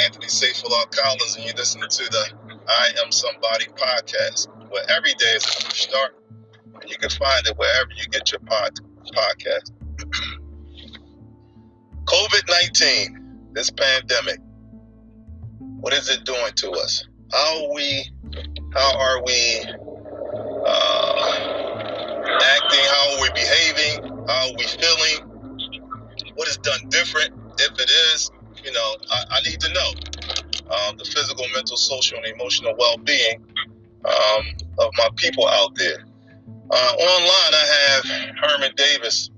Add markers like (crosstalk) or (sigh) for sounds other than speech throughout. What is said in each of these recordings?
Anthony Seyfullah Collins, and you're listening to the I Am Somebody podcast, where every day is a new start. And you can find it wherever you get your pod, podcast. (clears throat) COVID 19, this pandemic, what is it doing to us? How are we, how are we uh, acting? How are we behaving? How are we feeling? What is done different? If it is, you know, I, I need to know um, the physical, mental, social, and emotional well-being um, of my people out there. Uh, online, I have Herman Davis.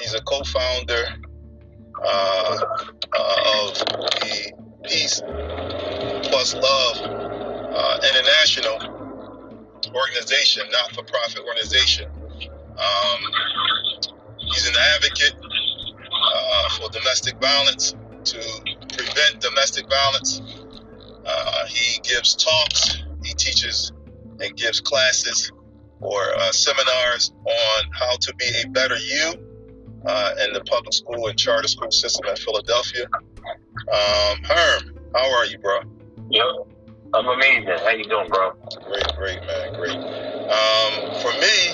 He's a co-founder uh, uh, of the Peace Plus Love uh, International organization, not-for-profit organization. Um, he's an advocate uh, for domestic violence to prevent domestic violence. Uh, he gives talks, he teaches and gives classes or uh, seminars on how to be a better you uh, in the public school and charter school system in Philadelphia. Um, Herm, how are you, bro? Yo, I'm amazing. How you doing, bro? Great, great, man, great. Um, for me,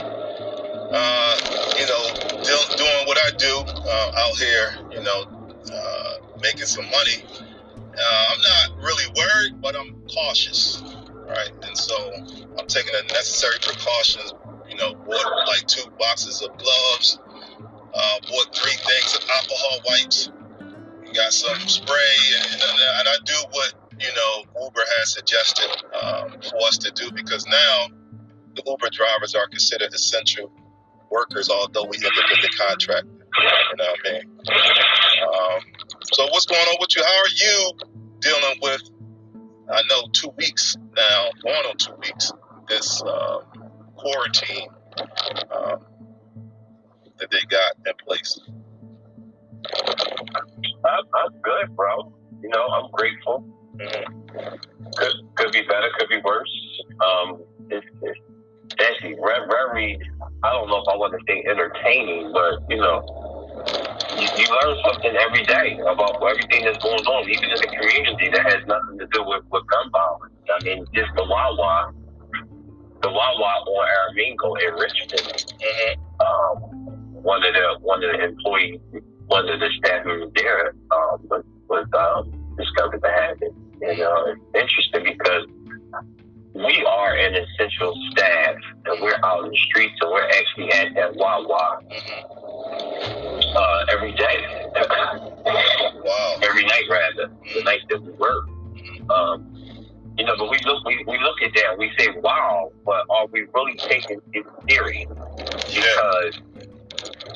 uh, you know, do, doing what I do uh, out here, you know, uh, making some money. Uh, I'm not really worried, but I'm cautious, right? And so I'm taking the necessary precautions. You know, bought like two boxes of gloves, uh, bought three things of alcohol wipes, got some spray, and, and I do what you know Uber has suggested um, for us to do because now the Uber drivers are considered essential workers, although we have the contract. You know what I mean? Um, so what's going on with you? How are you dealing with? I know two weeks now, going on two weeks. This um, quarantine um, that they got in place. I'm, I'm good, bro. You know, I'm grateful. Mhm. Could could be better, could be worse. Um, it's, it's actually very. I don't know if I want to say entertaining, but you know, you, you learn something every day about everything that's going on, even in the community that has nothing to do with, with gun violence. I mean, just the Wawa, the Wawa on Aramingo in Richmond. Um, one of the one of the employees, one of the staff members there, um, was, was um, discovered to have it. And uh, it's interesting because we are an essential staff, and we're out in the streets, and we're actually at that Wawa uh, every day, Wow. every night rather, the night that we work. Um, you know, but we look we, we look at that we say, wow, but are we really taking it serious? Because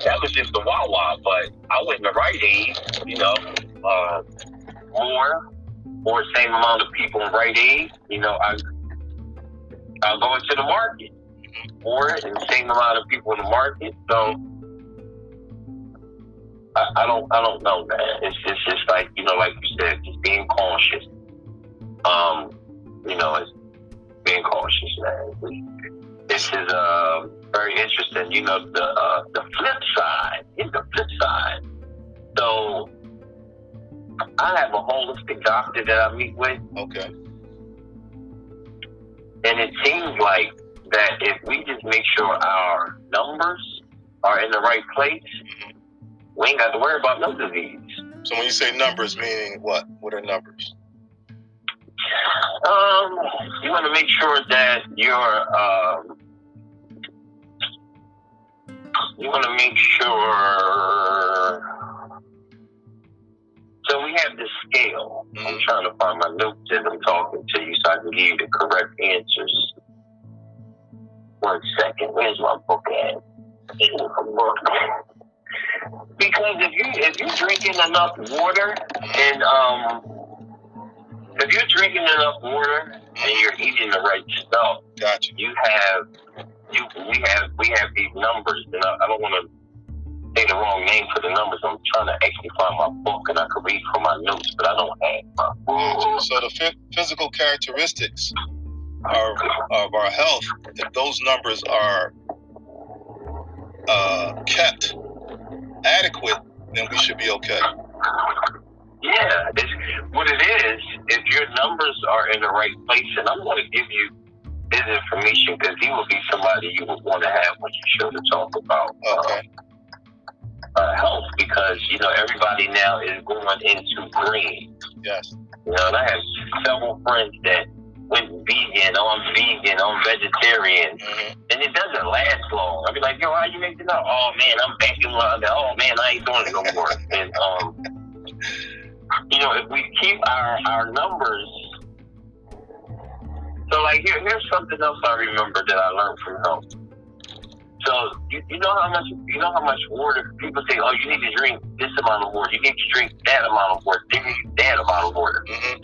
that was just the Wawa, but I went in the Rite Aid, you know, uh, more or same amount of people in Rite Aid, you know, I I'll go into the market more and same amount of people in the market. So I, I don't I don't know, man. It's it's just like you know, like you said, just being cautious. Um, you know, it's being cautious, man. This is uh, very interesting. You know, the uh, the flip side is the flip side. So I have a holistic doctor that I meet with, Okay. And it seems like that if we just make sure our numbers are in the right place, we ain't got to worry about no disease. So when you say numbers, meaning what? What are numbers? Um, you want to make sure that you're, um, you want to make sure. So we have this scale. I'm trying to find my notes as I'm talking to you so I can give you the correct answers. One second. Where's my book at? Here's my book. Because if you if you're drinking enough water and um if you're drinking enough water and you're eating the right stuff, Gotcha. you have you we have we have these numbers and I, I don't want to say the wrong name for the numbers. I'm trying to actually find my book and I could read from my notes, but I don't have my book. So the phy- physical characteristics our of our health, if those numbers are uh, kept adequate, then we should be okay. Yeah, it's, what it is, if your numbers are in the right place, and I'm going to give you his information because he will be somebody you would want to have when you show to talk about Okay. uh, uh, health because you know everybody now is going into green. Yes. You know, and I have several friends that went vegan, I'm vegan, I'm vegetarian, hmm and it doesn't last long. I'll be like, yo, how you it up? Oh man, I'm back in London. Oh man, I ain't doing it no more. (laughs) and um, you know, if we keep our our numbers. So like here, here's something else I remember that I learned from health. So you, you know how much you know how much water people say, oh, you need to drink this amount of water, you need to drink that amount of water, you need that amount of water. hmm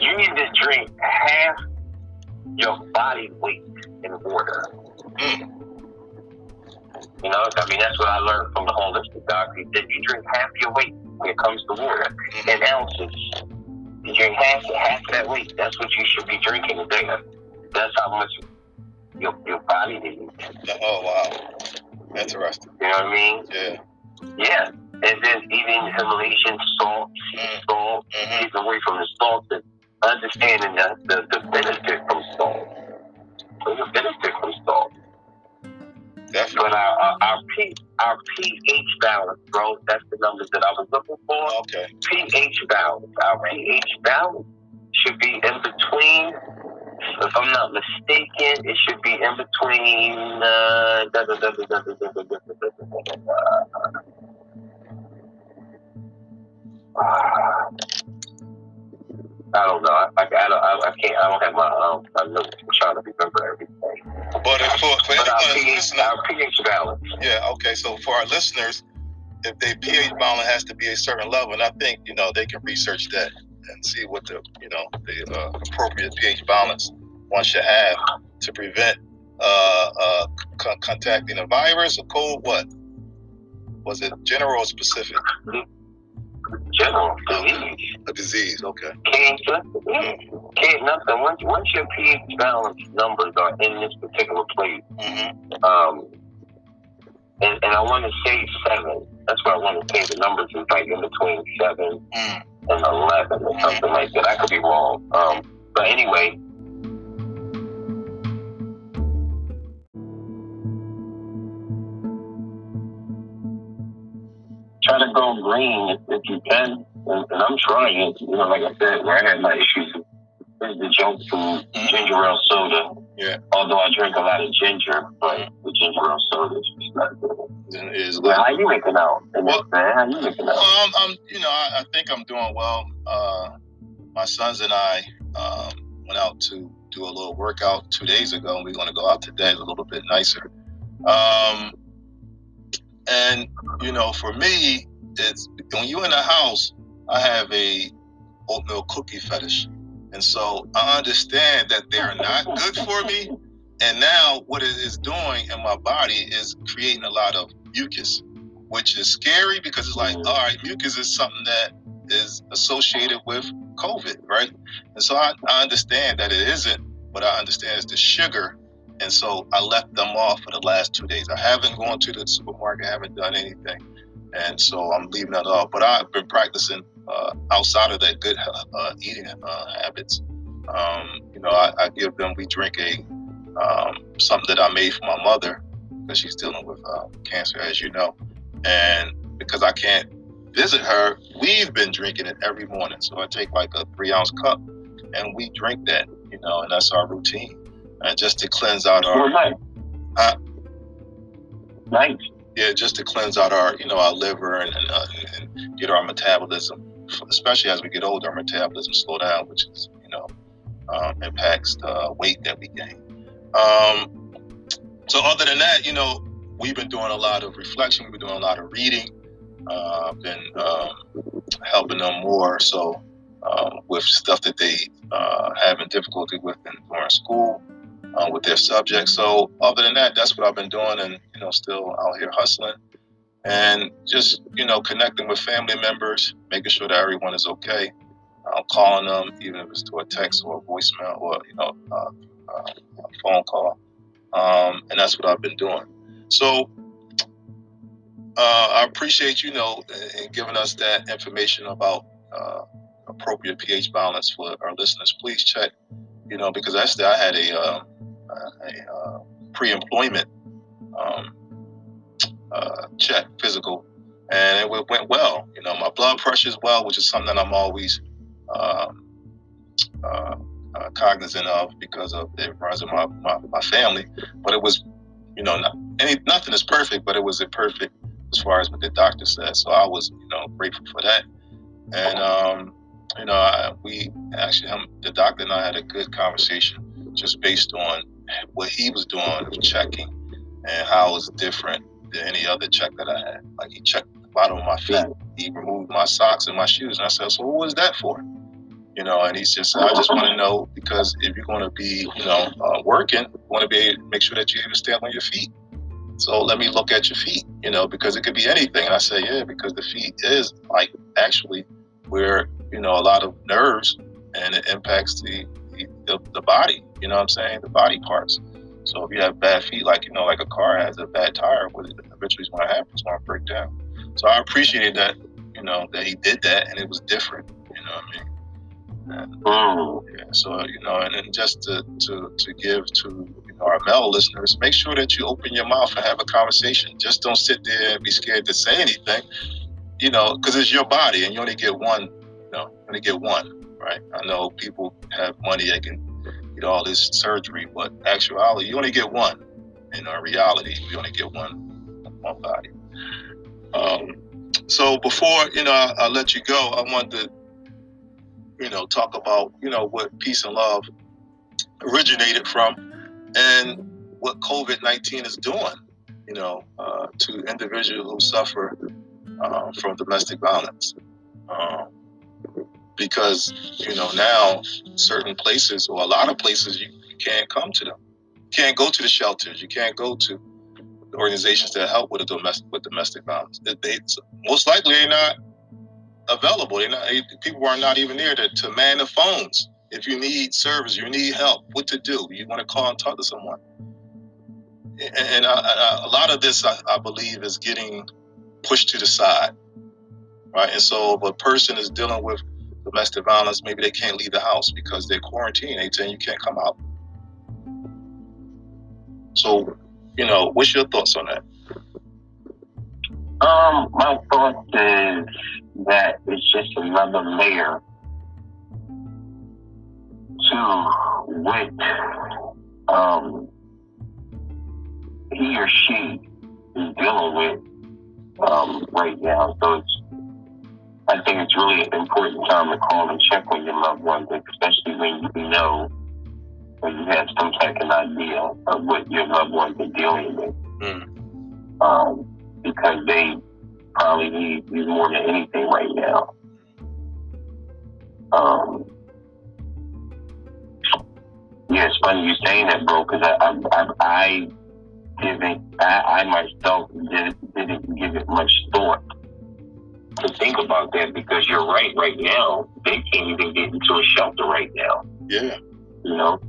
You need to drink half your body weight in water. Mm. You know, I mean that's what I learned from the holistic doctor. He said you drink half your weight when it comes to water in ounces. You drink half half that weight. That's what you should be drinking a day. That's how much your your body needs. Oh wow. Interesting. You know what I mean? Yeah. Yeah. And then eating Himalayan salt, sea Mm. salt, hmm keeping away from the salt and understanding the, the, the benefit from salt. There's a benefit from salt. Definitely. But our, our, our, P, our pH balance, bro, that's the numbers that I was looking for. Okay. pH balance. Our pH balance should be in between, if I'm not mistaken, it should be in between. Uh, da, da, da, I don't know. I, I, I don't. I, I, can't. I don't have my um. I know. I'm trying to remember everything. But if for, for but our, pH, our pH balance. Yeah. Okay. So for our listeners, if their pH balance has to be a certain level, and I think you know they can research that and see what the you know the uh, appropriate pH balance one should have to prevent uh, uh, con- contacting a virus, a cold. What was it? General or specific? General disease. A disease. Okay. cancer, can't nothing. Once, once your pH balance numbers are in this particular place, hmm um, and, and I want to say seven. That's what I want to say. The numbers is like in between seven Mm. And eleven or something like that. I could be wrong. Um, but anyway. Try to go green if, if you can, and, and I'm trying. You know, like I said, where I had my issues is the junk food, Mhm. ginger ale soda. Yeah. Although I drink a lot of ginger, but the ginger ale soda is just not good. Is Well, how you making out? Well- man? How you making out? Um, I'm, you know, I, I think I'm doing well. Uh, my sons and I um, went out to do a little workout two days ago, and we're going to go out today a little bit nicer. Um, and you know, for me, it's when you're in the house. I have a oatmeal cookie fetish, and so I understand that they're not good for me. And now, what it is doing in my body is creating a lot of mucus which is scary because it's like, all right, mucus is something that is associated with COVID, right? And so I, I understand that it isn't, but I understand it's the sugar. And so I left them off for the last two days. I haven't gone to the supermarket, I haven't done anything. And so I'm leaving that off. But I've been practicing uh, outside of that good uh, eating uh, habits. Um, you know, I, I give them, we drink a um, something that I made for my mother because she's dealing with uh, cancer, as you know and because I can't visit her, we've been drinking it every morning. So I take like a three ounce cup, and we drink that, you know, and that's our routine, and just to cleanse out our, nice. Huh? Nice. yeah, just to cleanse out our, you know, our liver and and, uh, and get our metabolism, especially as we get older, our metabolism slow down, which is, you know, um, impacts the weight that we gain. Um, so other than that, you know, we've been doing a lot of reflection. We've been doing a lot of reading. Uh, been um, helping them more so um, with stuff that they uh, having difficulty with in, during school uh, with their subjects. So other than that, that's what I've been doing, and you know, still out here hustling and just you know connecting with family members, making sure that everyone is okay. I'm calling them, even if it's to a text or a voicemail or you know uh, phone call, um, and that's what I've been doing. So uh, I appreciate you know in giving us that information about uh, appropriate pH balance for our listeners. Please check, you know, because actually I had a, uh, a uh, pre-employment um, uh, check physical, and it went well. You know, my blood pressure is well, which is something that I'm always um, cognizant of because of the runs in my, my, my family. But it was, you know, not, any nothing is perfect, but it was imperfect as far as what the doctor said. So I was, you know, grateful for that. And um, you know, I, we actually, him, the doctor and I had a good conversation just based on what he was doing of checking and how it was different than any other check that I had. Like he checked the bottom of my feet, he removed my socks and my shoes, and I said, "So what was that for?" You know, and he's just, I just want to know because if you're going to be, you know, uh, working, you want to be make sure that you even stand on your feet. So let me look at your feet, you know, because it could be anything. And I say, yeah, because the feet is like actually where you know a lot of nerves and it impacts the the, the body. You know what I'm saying? The body parts. So if you have bad feet, like you know, like a car has a bad tire, what eventually is going to happen? It's going to break down. So I appreciated that, you know, that he did that, and it was different. You know what I mean? And, mm. yeah, so you know, and then just to to to give to you know, our male listeners, make sure that you open your mouth and have a conversation. Just don't sit there and be scared to say anything you know, because it's your body and you only get one, you know, you only get one, right? I know people have money they can get all this surgery, but actuality, you only get one. In reality, you only get one, one body. Um, so before, you know, I, I let you go, I want to, you know, talk about, you know, what peace and love originated from and what COVID 19 is doing, you know, uh, to individuals who suffer uh, from domestic violence. Um, because, you know, now certain places or a lot of places you, you can't come to them. You can't go to the shelters. You can't go to the organizations that help with domestic with domestic violence. They, most likely they're not available. They're not, people are not even there to, to man the phones. If you need service, you need help, what to do. You want to call and talk to someone. And, and I, I, a lot of this, I, I believe, is getting pushed to the side, right? And so if a person is dealing with domestic violence, maybe they can't leave the house because they're quarantined. They tell you can't come out. So, you know, what's your thoughts on that? Um, my thought is that it's just another layer to what um, he or she is dealing with um, right now. So it's, I think it's really an important time to call and check on your loved ones, especially when you know or you have some type of idea of what your loved ones are dealing with. Mm. Um, because they probably need you more than anything right now. Um, yeah, it's funny you saying that, bro, because I, I, I, I didn't, I, I myself didn't, didn't give it much thought to think about that because you're right. Right now, they can't even get into a shelter right now. Yeah. You know?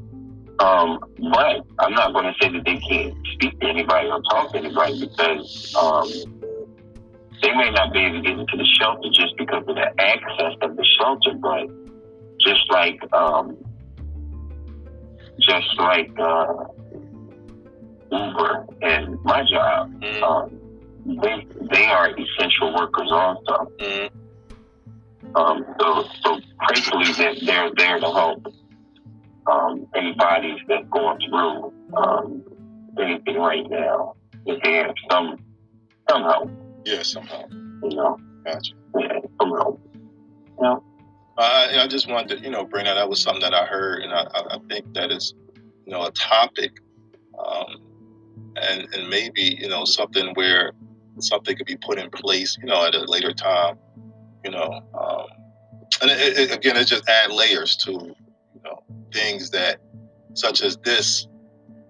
Um, but I'm not going to say that they can't speak to anybody or talk to anybody because um, they may not be able to get into the shelter just because of the access of the shelter, but just like um, just like uh, Uber and my job, mm. um, they they are essential workers also. Mm. Um, so, so gratefully that they're there to help um, anybody that's going through um, anything right now. If they have some some help. Yeah, somehow. You know. Gotcha. Yeah, some help. Yeah. I, I just wanted to, you know, bring that. That was something that I heard, and I, I think that is, you know, a topic um, and and maybe you know something where something could be put in place, you know, at a later time, you know. Um, and it, it, again, it just add layers to you know things that such as this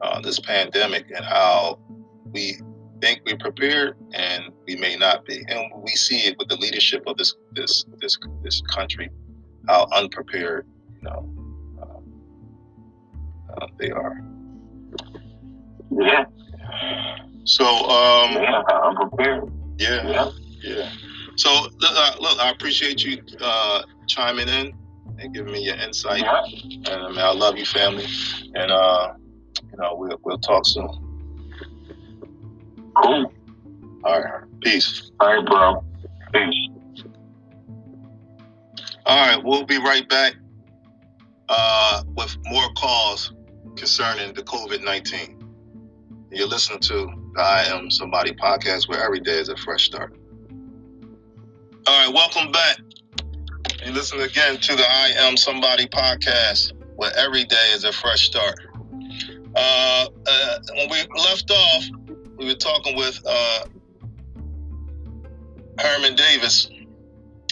uh, this pandemic and how we think we're prepared and we may not be, and we see it with the leadership of this this this this country how unprepared, you know, uh, uh, they are. Yeah. So, um, Yeah, I'm prepared. yeah, Yeah. yeah. So, uh, look, I appreciate you uh, chiming in and giving me your insight. Yeah. And I mean, I love you, family. And uh, you know, we'll we'll talk soon. Cool. All right, peace. All right, bro. Peace. All right, we'll be right back uh, with more calls concerning the COVID nineteen. You're listening to the I Am Somebody podcast, where every day is a fresh start. All right, welcome back. You listen again to the I Am Somebody podcast, where every day is a fresh start. Uh, uh, when we left off, we were talking with uh, Herman Davis,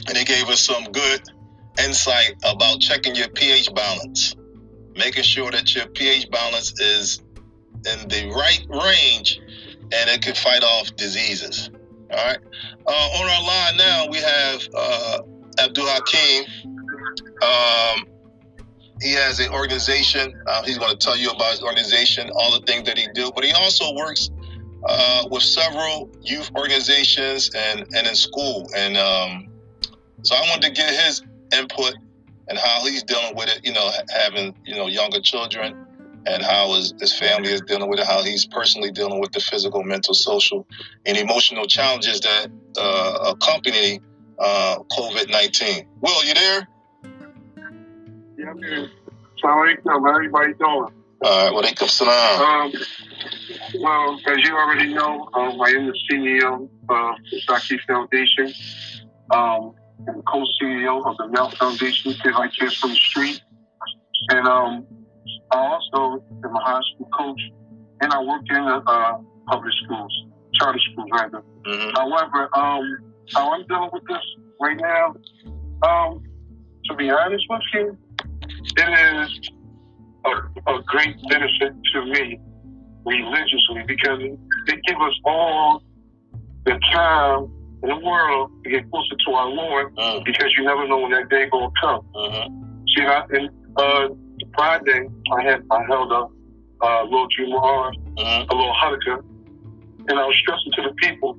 and he gave us some good insight about checking your pH balance, making sure that your pH balance is in the right range and it can fight off diseases. All right. Uh, on our line now, we have uh, Abdul Hakim. Um, he has an organization. Uh, he's going to tell you about his organization, all the things that he do. But he also works uh, with several youth organizations and, and in school. And um, so I wanted to get his input and how he's dealing with it. You know, having you know younger children and how his, his family is dealing with it. How he's personally dealing with the physical, mental, social, and emotional challenges that uh, accompany uh, COVID nineteen. Will, you there? Yeah, man. Assalamu alaikum. How everybody doing? All right. Well, they come salam. Um, well, as you already know, um, I am the CEO of the Saki Foundation um, and co-CEO of the Mel Foundation, Kid Like Kids from the Street. And um, I also am a high school coach, and I work in uh, public schools, charter schools, rather. hmm However, um, how I'm dealing with this right now, um, to be honest with you, it is a, a great benefit to me religiously because they give us all the time in the world to get closer to our Lord mm because you never know when that day gonna come. hmm See, I, and uh, Friday I had I held a uh, little Jumu'ah hmm a little khutbah, and I was stressing to the people,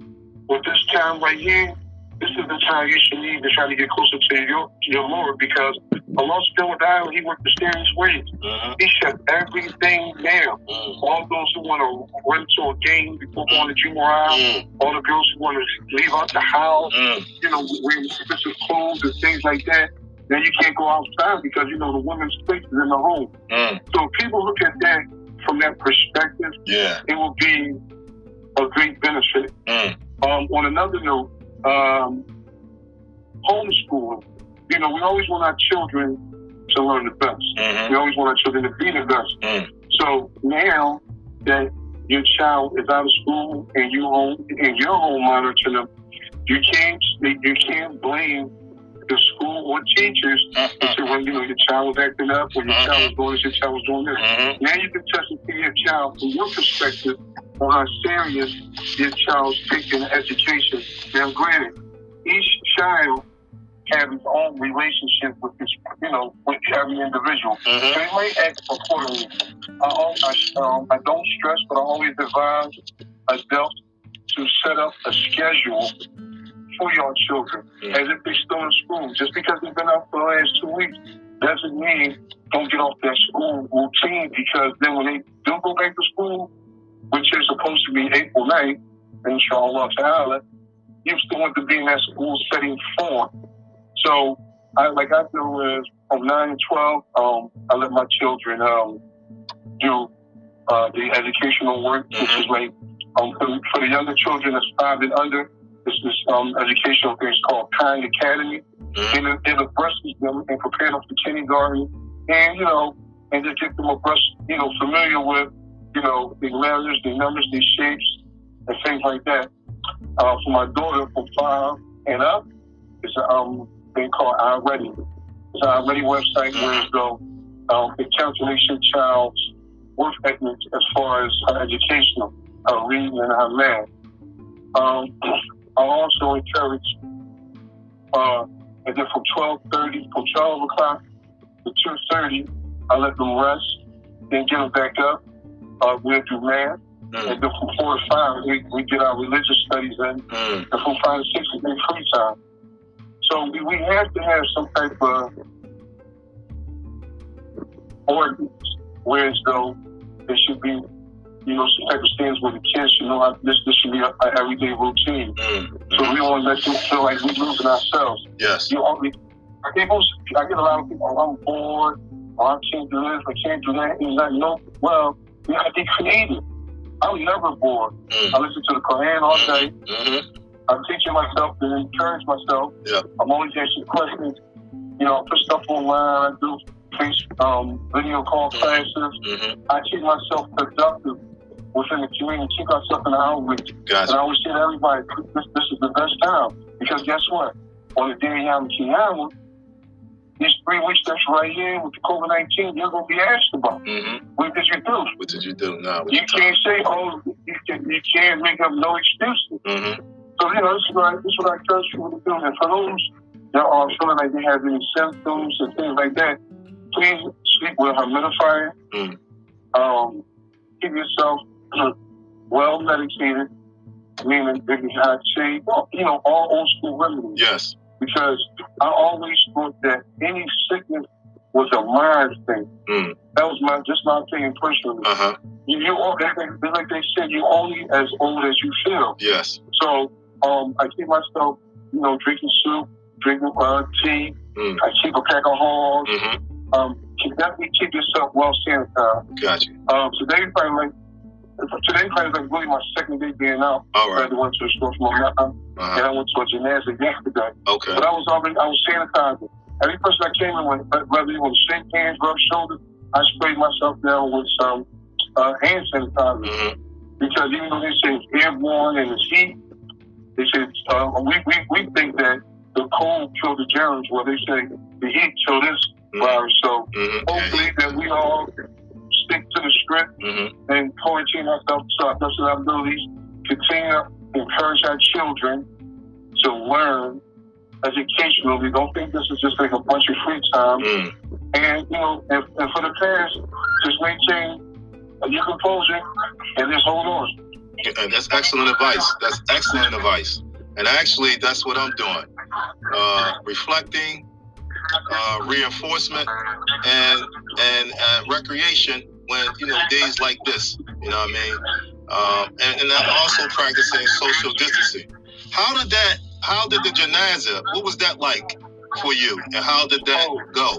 with this time right here, this is the time you should need to try to get closer to your your Lord because Allah subhanahu wa ta'ala, He worked mysterious ways. hmm He shut everything down. mm All those who want to run to a game before going to Jumu'ah, mm all the girls who want to leave out the house, mm you know, wearing expensive clothes and things like that. Then you can't go outside because you know the women's place is in the home. mm So if people look at that from that perspective, Yeah. it will be a great benefit. Mm. Um, on another note, um, homeschooling. You know, we always want our children to learn the best. hmm We always want our children to be the best. Mm. So now that your child is out of school and you home and you're home monitoring them, you can't you can't blame the school or teachers to say, well, you know, your child was acting up or your child was doing this, your child was doing this. hmm Now you can test see your child from your perspective on how serious your child's taking education. Now, granted, each child has his own relationship with his, you know, with every individual. So hmm they might act accordingly. I, I, um, I don't stress, but I always advise adults to set up a schedule for your children Mm. as if they're still in school. Just because they've been out for the last two weeks doesn't mean don't get off that school routine because then when they do go back to school, which is supposed to be April 9th, inshallah ta'ala, you still want to be in that school setting form. So, I, like I do is from 9 to 12, um, I let my children um, do uh, the educational work, which is like um, for, for the younger children that's five and under, it's this um, educational thing called Khan Academy. Mhm. And it, it addresses them and prepare them for kindergarten and, you know, and just get them abreast, you know, familiar with, you know, the letters, the numbers, the shapes, and things like that. Uh, for my daughter from five and up, it's a um, thing called iReady. It's an iReady website where it go, um, it calculates your child's work ethic as far as her educational, her reading and her math. Um, (clears throat) I also encourage uh, And then from 12.30, from 12 o'clock to 2.30, I let them rest, then get them back up. Uh, we'll do math. Mm. And then from 4 to 5, we, we get our religious studies in. Mm. And from 5 to 6, we get free time. So we, we have to have some type of ordinance, whereas though there should be, you know, some type of stands where the kids should know how this, this should be an everyday routine. Mm. So we don't let them feel like we're losing ourselves. Yes. You know, people, I get a lot of people, oh, I'm bored, or I can't do this, I can't do that. And like, no, well, you have to be creative. I'm never bored. Mm. I listen to the Quran all day. Mm-hmm. I'm teaching myself to encourage myself. Yeah. I'm always answering questions. You know, I put stuff online. I do face um, video call Mhm. classes. Mm-hmm. I keep myself productive within the community. Keep myself in the outreach. And I always say to everybody, this, this is the best time. Because guess what? On the day Yom Kippur, these three weeks that's right here with the COVID 19, you're going to be asked about. Mm-hmm. What did you do? What did you do? You you can't say, oh, you, can, you can't make up no excuses. Mm-hmm. So, you know, this is what I, what I encourage people. And for those that are feeling like they have any symptoms and things like that, please sleep with a humidifier. Mm. Um, keep yourself well medicated, meaning if you have tea, well, you know, all old school remedies. Yes. Because I always thought that any sickness was a mind thing. Mm. That was my just my opinion personally. Uh huh. You, you all, like like they said, you're only as old as you feel. Yes. So um, I keep myself, you know, drinking soup, drinking uh, tea. Mm. I keep a pack of horns. Mm-hmm. Um, keep, definitely keep yourself well sanitized. Gotcha. Um, today probably like today probably like really my second day being out. All I went to the store for my mom, and Uh-huh. I went to a gymnasium yesterday. Okay. But I was already I was sanitizing. Every person I came in with, whether you want to shake hands, rub shoulders, I sprayed myself down with some uh, hand sanitizer Mm-hmm. because even though they say it's airborne and it's heat, they say uh, we, we we think that the cold killed the germs. Well, they say the heat killed this virus. So Mm-hmm. hopefully that we all stick to the script Mm-hmm. and quarantine ourselves to our best of our abilities. Continue to encourage our children to learn educationally. Don't think this is just like a bunch of free time. Mm. And you know, and, and for the parents, just maintain your composure and just hold on. That's excellent advice. That's excellent advice. And actually, that's what I'm doing. Uh, reflecting, uh, reinforcement, and and uh, recreation when you know days like this. You know what I mean? Um, and, and I'm also practicing social distancing. How did that? How did the janaza? What was that like for you? And how did that go?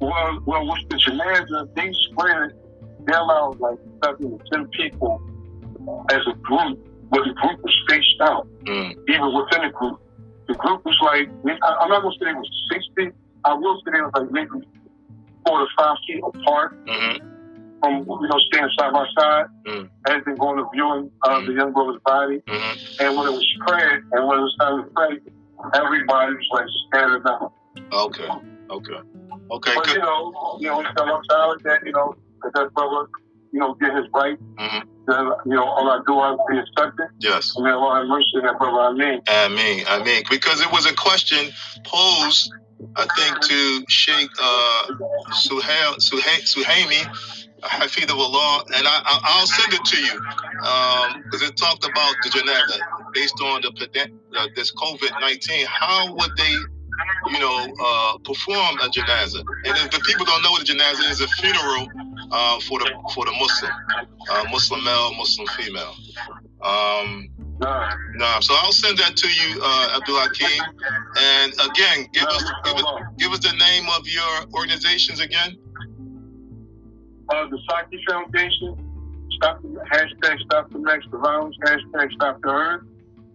Well, well, with the Janaza, they spread, they allowed like seven ten people as a group, but the group was spaced out, Mm, even within the group. The group was like, I- I'm not going to say it was 60, I will say it was like maybe four to five feet apart hmm from, you know, standing side by side Mm. as they going to viewing uh, the young brother's body. hmm And when it was spread, and when it was time to pray, everybody was like scattered out. Okay. Okay. Okay. But you know, you know, it's got solid that you know that that brother, you know, get his right. hmm That you know, all I do is be accepted. Yes. And then Allah have mercy on that brother. I mean, I mean, I mean, because it was a question posed, I think, to Sheikh uh, Suhail, Suhail, Suhaimi, Hafidullah, and I, I, I'll send it to you because it talked about the janazah based on the uh, this COVID nineteen. How would they, you know, uh, perform a janazah? And if the people don't know what a janazah is, a funeral uh, for the for the Muslim, uh, Muslim male, Muslim female. Um, nah, Nah, so I'll send that to you, uh, Abdul Hakim. And again, give us give us give us the name of your organizations again. uh, the Saki Foundation, stop the hashtag stop the next the violence, hashtag stop the earth,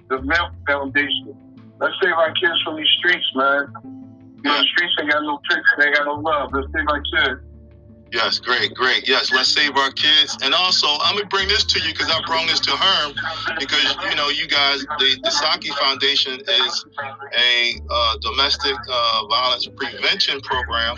the Milk Foundation. Let's save our kids from these streets, man. You know, the streets ain't got no tricks, they ain't got no love. Let's save our kids. Yes, great, great. Yes, let's save our kids. And also, I'm gonna bring this to you because I brought this to Herm because you know you guys, the, the Saki Foundation is a uh, domestic uh, violence prevention program,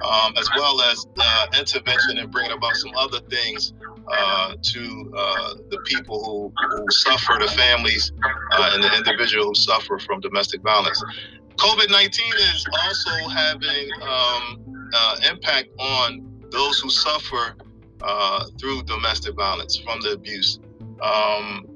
um, as well as uh, intervention and bringing about some other things uh, to uh, the people who, who suffer, the families, uh, and the individuals who suffer from domestic violence. COVID 19 is also having um, impact on those who suffer uh, through domestic violence from the abuse. Um,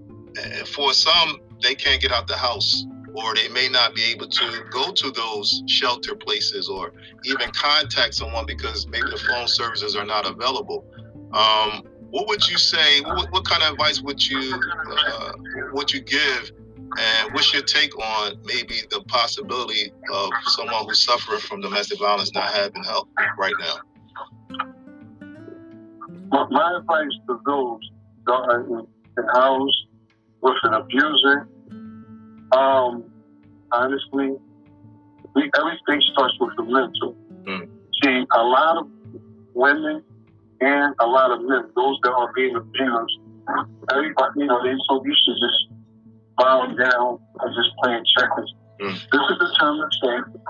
for some, they can't get out the house, or they may not be able to go to those shelter places or even contact someone because maybe the phone services are not available. Um, what would you say? What, what, kind of advice would you uh, would you give? And what's your take on maybe the possibility of someone who's suffering from domestic violence not having help right now? My advice to those that are in, in house with an abuser, um, honestly, we, everything starts with the mental. Mm. See, a lot of women and a lot of men, those that are being abused, everybody, you know, they're so used to just bowing down and just playing checkers. Mm. This is the time to say,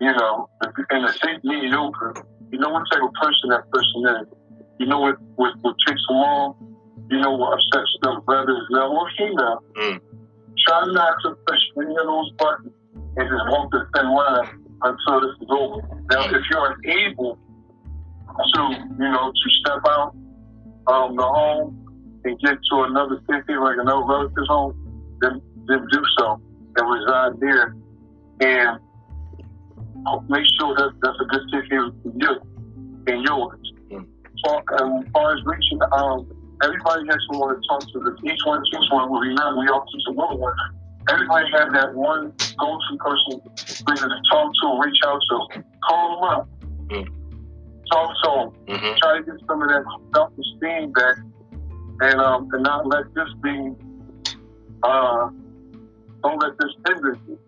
you know, and to think mediocre, you know what type of person that person is. You know what, what, what takes long? You know what upsets them, whether it's male or female. Mm. Try not to push any of those buttons and just walk the thin line until this is over. Now, if you're able to, you know, to step out of the home and get to another city, like another relative's home, then, then do so and reside there. And make sure that that's a good city for you and yours. So, um, as far as reaching, um, everybody has someone to talk to. This each one teach one. We remember we all teach another one. Everybody had that one go-to person we can talk to, reach out to. Call them up. Mm talk to them. Mm-hmm. Try to get some of that self esteem back and um and not let this be uh don't let this hinder you.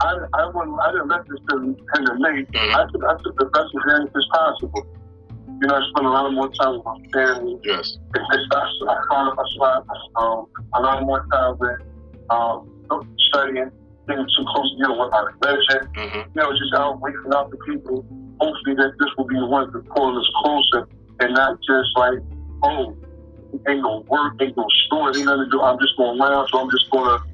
I, I wouldn't I didn't let this hinder me. Mm-hmm. I took I took the best advantage as possible. You know, I spent a lot of more time with my family. Yes. I, I, I found spent um, a lot more time with um, studying, getting too close to dealing with my religion. Mm-hmm. You know, just out waking up the people hopefully that this will be the one to pull us closer and not just like, oh, ain't no work, ain't no store, ain't nothing to do. I'm just going around, so I'm just going to,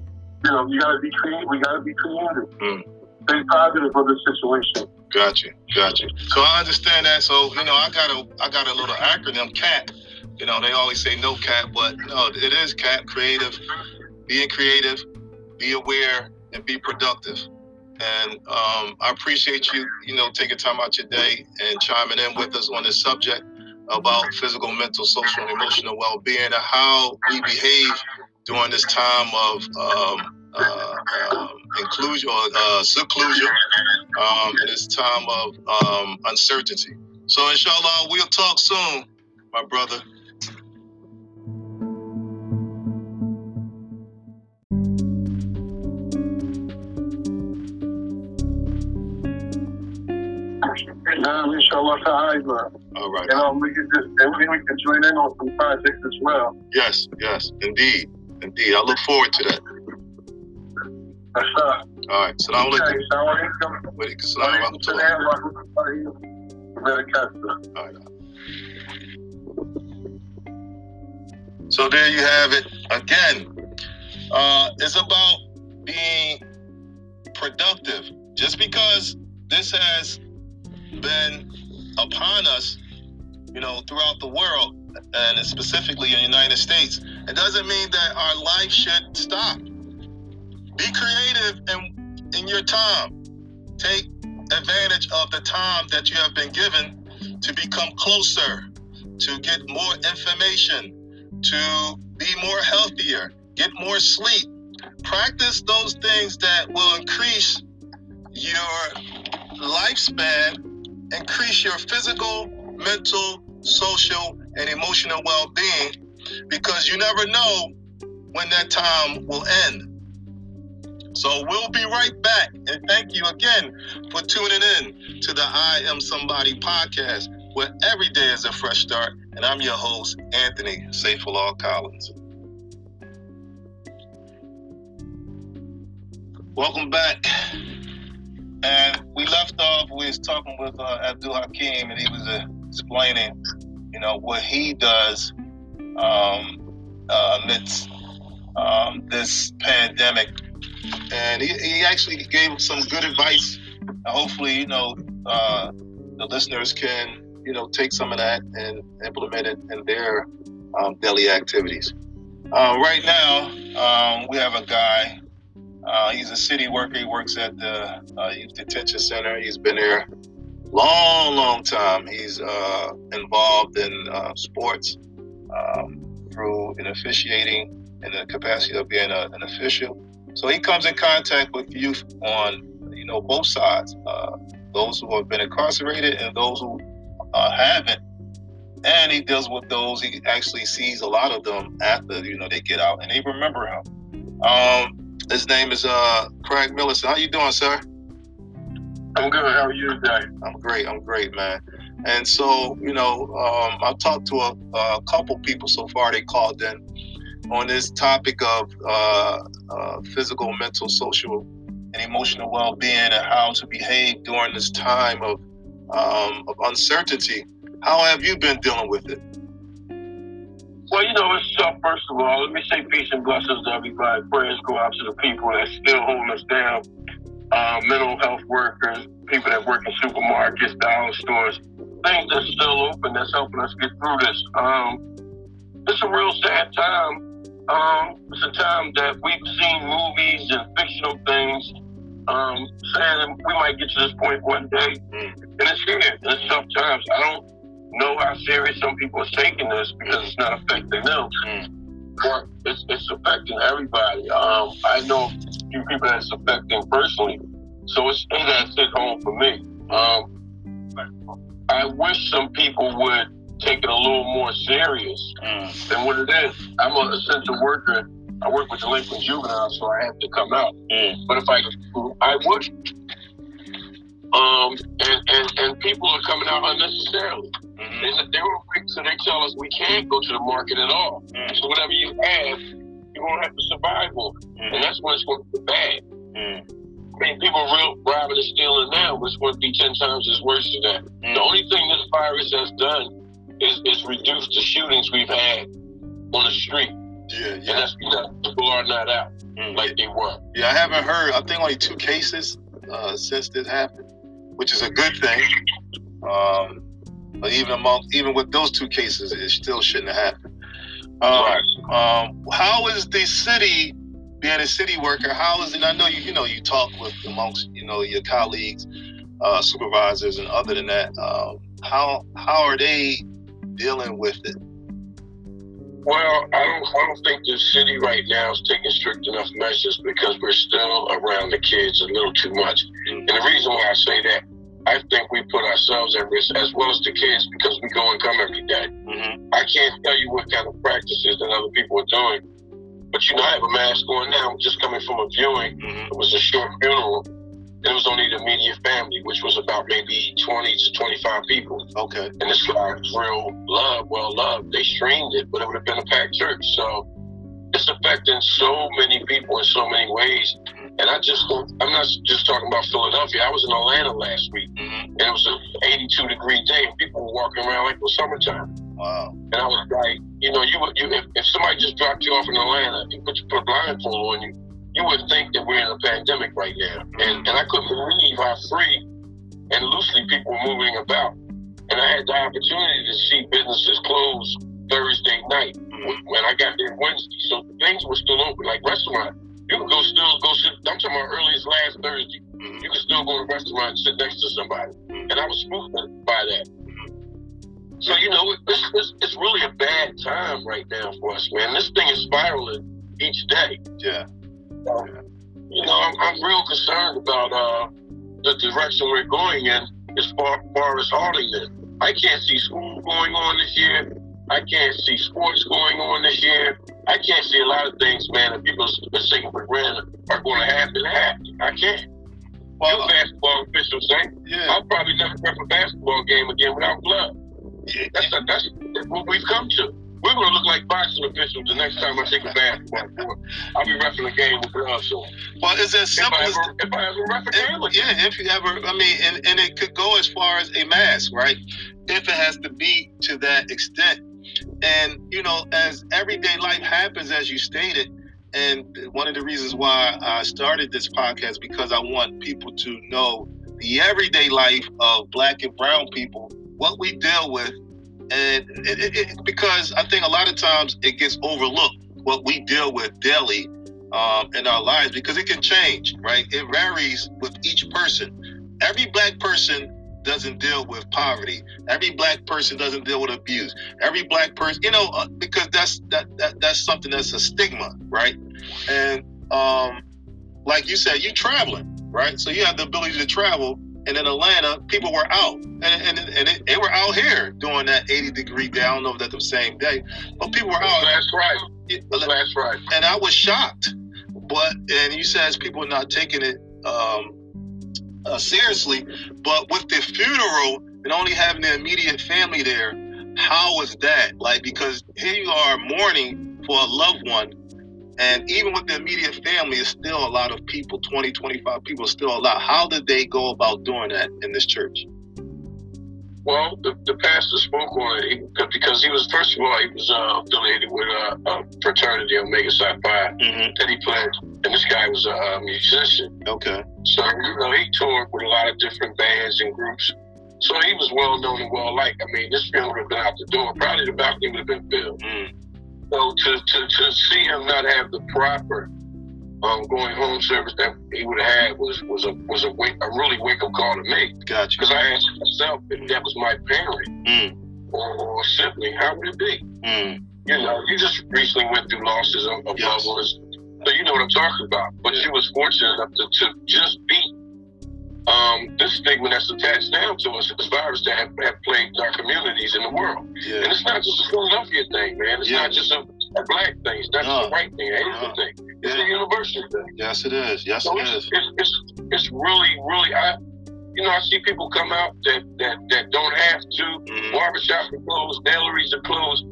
you know, you got to be creative. We got to be creative. Mm. Stay positive for the situation. Gotcha, gotcha. So I understand that. So you know, I got a, I got a little acronym, CAT. You know, they always say no CAT, but no, it is CAT. Creative, being creative, be aware, and be productive. And um, I appreciate you, you know, taking time out your day and chiming in with us on this subject about physical, mental, social, and emotional well-being and how we behave during this time of um, uh, um, inclusion or uh, seclusion um, in this time of um, uncertainty. So, inshallah, we'll talk soon, my brother. Um, inshallah. All right. And um, we can just, and we can join in on some projects as well. Yes, yes, indeed. Indeed. I look forward to that. That's uh, All right. Salam alaikum. Salam alaikum. All right. So there you have it. Again, uh, it's about being productive. Just because this has been upon us, you know, throughout the world, and specifically in the United States, it doesn't mean that our life should stop. Be creative in, in your time. Take advantage of the time that you have been given to become closer, to get more information, to be more healthier, get more sleep. Practice those things that will increase your lifespan increase your physical, mental, social, and emotional well being because you never know when that time will end. So we'll be right back. And thank you again for tuning in to the I Am Somebody podcast, where every day is a fresh start. And I'm your host, Anthony Saifullah Collins. Welcome back. And we left off, was talking with uh, Abdul Hakim, and he was uh, explaining, you know, what he does um, uh, amidst um, this pandemic and he, he actually gave some good advice. hopefully, you know, uh, the listeners can you know take some of that and implement it in their um, daily activities. Uh, right now, um, we have a guy. Uh, he's a city worker. He works at the uh, youth detention center. He's been there long, long time. He's uh, involved in uh, sports um, through in officiating in the capacity of being a, an official. So he comes in contact with youth on you know both sides, uh, those who have been incarcerated and those who uh, haven't. And he deals with those. He actually sees a lot of them after you know they get out and they remember him. Um, his name is uh, Craig Millison. How you doing, sir? I'm good. How are you today? I'm great. I'm great, man. And so, you know, um, I've talked to a, a, couple people so far. They called in on this topic of uh, uh, physical, mental, social, and emotional well-being, and how to behave during this time of um, of uncertainty. How have you been dealing with it? Well, you know, it's. First of all, let me say peace and blessings to everybody. Prayers go out to the people that still holding us down. Uh, mental health workers, people that work in supermarkets, dollar stores, things that's still open that's helping us get through this. Um, it's a real sad time. Um, it's a time that we've seen movies and fictional things um, saying we might get to this point one day, and it's here. It's tough times. I don't know how serious some people are taking this because it's not affecting them, but it's, it's affecting everybody. Um, I know a few people that it's affecting personally, so it's things that hit home for me. Um, I wish some people would take it a little more serious mm. than what it is. I'm an essential worker I work with delinquent juveniles, so I have to come out. Mm. But if I, I would. Um, and, and, and people are coming out unnecessarily. Mm-hmm. And they were so they tell us we can't go to the market at all. Mm. So whatever you have, you're gonna have to survive on. Mm. And that's when it's going to be bad. Mm. I mean, people are real robbing and stealing now, going to be ten times as worse than that. Mm. The only thing this virus has done is, is reduce the shootings we've had on the street. Yeah, yeah. And that's because people are not out mm. like they were. Yeah, I haven't heard. I think only two cases uh, since this happened, which is a good thing. Um, but even among even with those two cases, it still shouldn't have happened. Um, right. um, how is the city being a city worker? How is it? I know you. You know, you talk with amongst you know your colleagues, uh, supervisors, and other than that, um, how how are they dealing with it? Well, I don't, I don't think the city right now is taking strict enough measures because we're still around the kids a little too much. And the reason why I say that, I think we put ourselves at risk as well as the kids because we go and come every day. Mm-hmm. I can't tell you what kind of practices that other people are doing, but you know, I have a mask on now. Just coming from a viewing, mm-hmm. it was a short funeral it was only the immediate family, which was about maybe 20 to 25 people. Okay. And it's like real love, well love. They streamed it, but it would have been a packed church. So it's affecting so many people in so many ways. And I just, I'm not just talking about Philadelphia. I was in Atlanta last week, mm-hmm. and it was an 82 degree day, and people were walking around like it was summertime. Wow. And I was like, you know, you would, you if, if somebody just dropped you off in Atlanta and put, put a blindfold on you, you would think that we're in a pandemic right now. And, and I couldn't believe how free and loosely people were moving about. And I had the opportunity to see businesses close Thursday night mm-hmm. when I got there Wednesday. So things were still open, like restaurant. You could go still go sit. I'm talking about early as last Thursday. Mm-hmm. You could still go to a restaurant and sit next to somebody. Mm-hmm. And I was spooked by that. So you know, it's, it's, it's really a bad time right now for us, man. This thing is spiraling each day. Yeah. You know, I'm, I'm real concerned about uh, the direction we're going in as far, far as Harlingen. I can't see school going on this year. I can't see sports going on this year. I can't see a lot of things, man, that people are taking for granted are going to happen. Happen. I can't. Well, you basketball officials say, yeah. I'll probably never ref a basketball game again without blood. Yeah. That's, that's, that's what we've come to. We're going to look like boxing officials the next time I take a basketball court. I'll be refing a game with gloves on. Well, is that simple? If I ever, if I ever ref a game if, Yeah, if you ever, I mean, and, and it could go as far as a mask, right? If it has to be to that extent. And, you know, as everyday life happens, as you stated, and one of the reasons why I started this podcast because I want people to know the everyday life of black and brown people, what we deal with, and it, it, it, because I think a lot of times it gets overlooked what we deal with daily um, in our lives because it can change, right? It varies with each person. Every black person doesn't deal with poverty. Every black person doesn't deal with abuse. Every black person, you know, uh, because that's that, that that's something that's a stigma, right? And um, like you said, you're traveling, right? So you have the ability to travel. And in Atlanta, people were out, and and, and it, they were out here doing that 80 degree day. I don't know if that's the same day, but people were out. That's right. That's right. And I was shocked, but and you said people are not taking it um, uh, seriously. But with the funeral and only having the immediate family there, how was that? Like, because here you are mourning for a loved one, and even with the immediate family, it's still a lot of people 20, 25 people, still a lot. How did they go about doing that in this church? Well, the, the pastor spoke on it because he was, first of all, he was uh, affiliated with a, a fraternity, Omega Psi Phi, mm-hmm. that he played. And this guy was a, musician. Okay. So, you know, he toured with a lot of different bands and groups. So he was well known and well liked. I mean, this film would have been out the door. Probably the balcony would have been filled. Mm. So to, to, to see him not have the proper um, going home service that he would have had was was a was a, wake, a really wake up call to me. Gotcha. Because I asked myself if that was my parent mm. or, or sibling, how would it be? Mm. You know, you just recently went through losses of, of yes. loved ones, so you know what I'm talking about. But yeah. she was fortunate enough to, to just beat um, this stigma that's attached down to us, this virus that have, have plagued our communities in the world. Yeah. And it's not just a Philadelphia thing, man. It's yeah. not just a, a, black thing. It's not just a white thing, Asian uh, thing. It's yeah. a universal thing. Yes, it is. Yes, so it it's, is. It's, it's, it's really, really. I, you know, I see people come out that that, that don't have to. Mm-hmm. Barbershops are closed, galleries are closed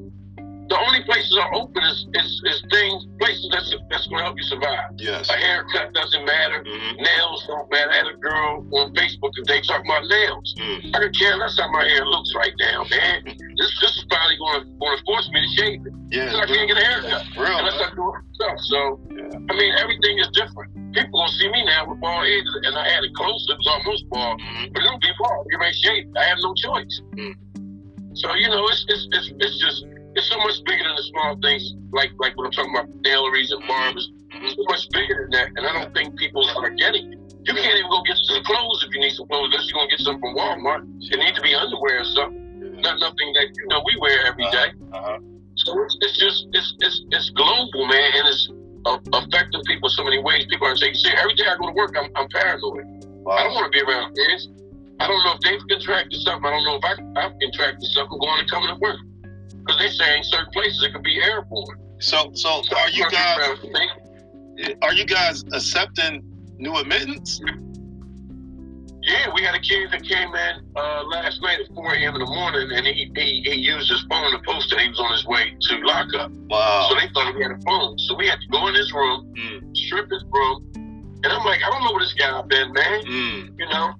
the only places are open is, is, is things, places that's, that's going to help you survive. Yes. A haircut doesn't matter. Mm-hmm. Nails don't matter. I had a girl on Facebook today talking about nails. Mm. I don't care That's how my hair looks right now, man. (laughs) this, this is probably going to going to force me to shave it. Yeah. I can't get a haircut. Real, unless I do it myself. So, yeah. I mean, everything is different. People going to see me now with bald head, and I had it close. It was almost bald. Mm-hmm. But it'll be bald. You may shave. I have no choice. Mm. So, you know, it's, it's, it's, it's just it's so much bigger than the small things, like like when I'm talking about galleries and barbers. It's so much bigger than that, and I don't think people are getting it. You can't even go get some clothes if you need some clothes, unless you're gonna get some from Walmart. It needs to be underwear or something, not nothing that you know we wear every day. uh-huh. Uh-huh. So it's, it's just it's, it's it's global, man, and it's uh, affecting people so many ways. People are saying, see, every day I go to work, I'm, I'm paranoid. Wow. I don't want to be around kids. I don't know if they've contracted something. I don't know if I, I've contracted something going and coming to work because they're saying certain places it could be airborne. So, so, so are you guys are you guys accepting new admittance? Yeah, we had a kid that came in uh, last night at 4 a.m. in the morning, and he, he, he used his phone to post that he was on his way to lockup. Wow. So they thought he had a phone. So we had to go in his room, mm. strip his room, and I'm like, I don't know where this guy been, man. Mm. You know.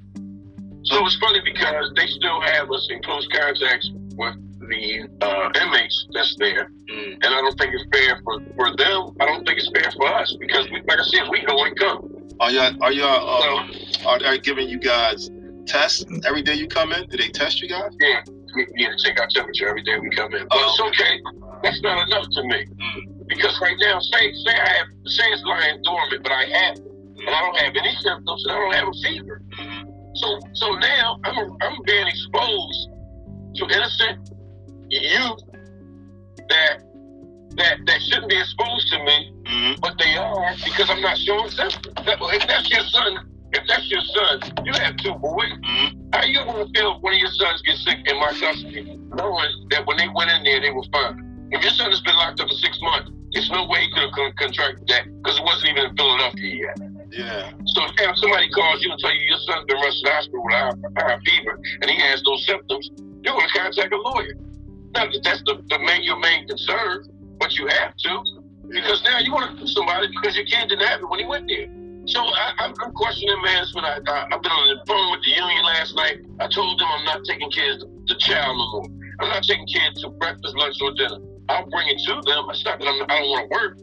So it's funny because they still have us in close contact with the uh, inmates that's there. Mm. And I don't think it's fair for, for them. I don't think it's fair for us because, we, like I said, we go and come. Are y'all, are y'all, um, are they giving you guys tests every day you come in? Do they test you guys? Yeah, we need to check our temperature every day we come in. But oh, it's okay. That's not enough to me. Mm. Because right now, say say I have say it's lying dormant, but I have it, and I don't have any symptoms, and I don't have a fever. Mm-hmm. So so now I'm a, I'm being exposed to innocent youth that that that shouldn't be exposed to me, mm-hmm. but they are because I'm not showing symptoms. That, if that's your son, if that's your son, you have two boys. Mm-hmm. How you gonna feel if one of your sons gets sick in my custody, knowing that when they went in there they were fine? If your son has been locked up for six months, there's no way he could have contracted that because it wasn't even in Philadelphia yet. Yeah. So if somebody calls you and tell you your son's been rushed to the hospital with a high fever and he has those symptoms, you're going to contact a lawyer. Not that that's the, the main your main concern, but you have to because now you want to do somebody because you can't deny it when he went there. So I, am questioning management. I, I, I've been on the phone with the union last night. I told them I'm not taking kids to child no more. I'm not taking kids to breakfast, lunch, or dinner. I'll bring it to them. It's not that I'm, I don't want to work,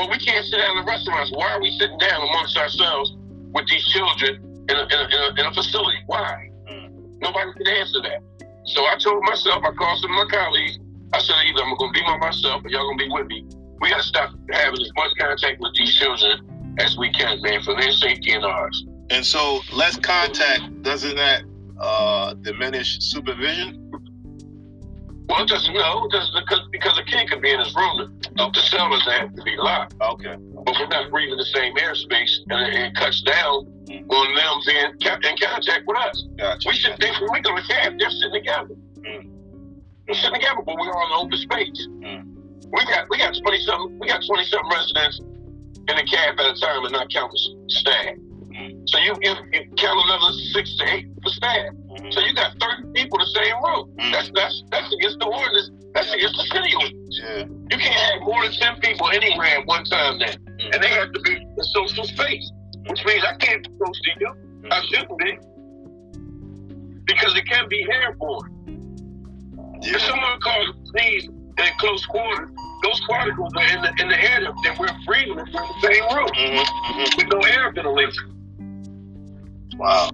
but we can't sit down in restaurants. Why are we sitting down amongst ourselves with these children in a, in a, in a, in a facility? Why? Mm. Nobody can answer that. So I told myself, I called some of my colleagues. I said, either I'm going to be by myself or y'all going to be with me. We got to stop having as much contact with these children as we can, man, for their safety and ours. And so, less contact doesn't that uh, diminish supervision? Well, just doesn't know doesn't because because a kid can be in his room. The, the cell doesn't have to be locked. Okay. But we're not breathing the same airspace, and it, it cuts down mm. on them being in contact with us. Gotcha. We should think when we go to camp, they're sitting together. Mm. We're sitting together, but we're all in open space. Mm. We got we got twenty something we got twenty something residents in the camp at a time, and not counting staff. So you, you, you count another six to eight for staff. Mm-hmm. So you got 30 people the same room. Mm. That's that's that's against the ordinance. That's against the city ordinance. Yeah. You can't have more than 10 people anywhere at one time then. Mm. And they have to be in social space. Which means I can't be close to you. Mm. I shouldn't be. Because it can be airborne. Yeah. If someone calls sneeze in close quarters, those particles are in the in the air that we're breathing in the same room Mhm, mhm. with no air ventilation. Wow.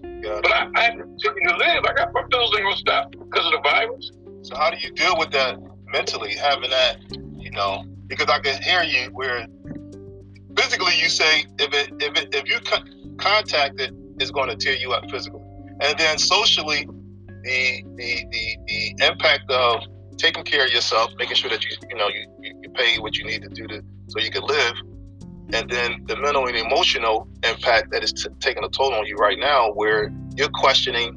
Come out the house, Got but I, I continue to live. I got my bills ain't gonna stop because of the virus. So how do you deal with that mentally, having that, you know, because I can hear you where physically you say if it if it if you con- contact it, it's going to tear you up physically, and then socially, the the the the impact of taking care of yourself, making sure that you you know you, you pay what you need to do to so you can live, and then the mental and emotional impact that is t- taking a toll on you right now, where you're questioning,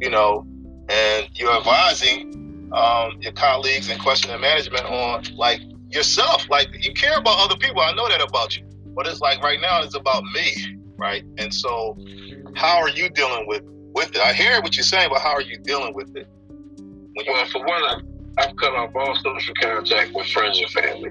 you know, and you're advising um, your colleagues and questioning management on like yourself. Like you care about other people. I know that about you, but it's like right now it's about me, right? And so, how are you dealing with with it? I hear what you're saying, but how are you dealing with it? When you, Well, for one, I've cut off all social contact with friends and family,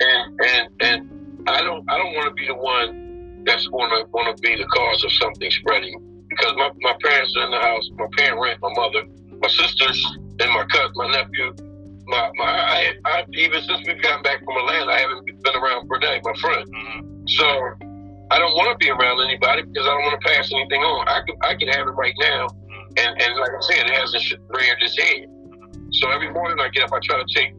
and and and I don't I don't want to be the one that's going to going to be the cause of something spreading because my, my parents are in the house, my parent, rent. my mother, my sisters, and my cousin, my nephew. My, my I, I, even since we've gotten back from Atlanta, I haven't been around Bernay, my friend. Mhm. So I don't want to be around anybody because I don't want to pass anything on. I can I can have it right now, and and like I said, it hasn't reared its head. So every morning I get up, I try to take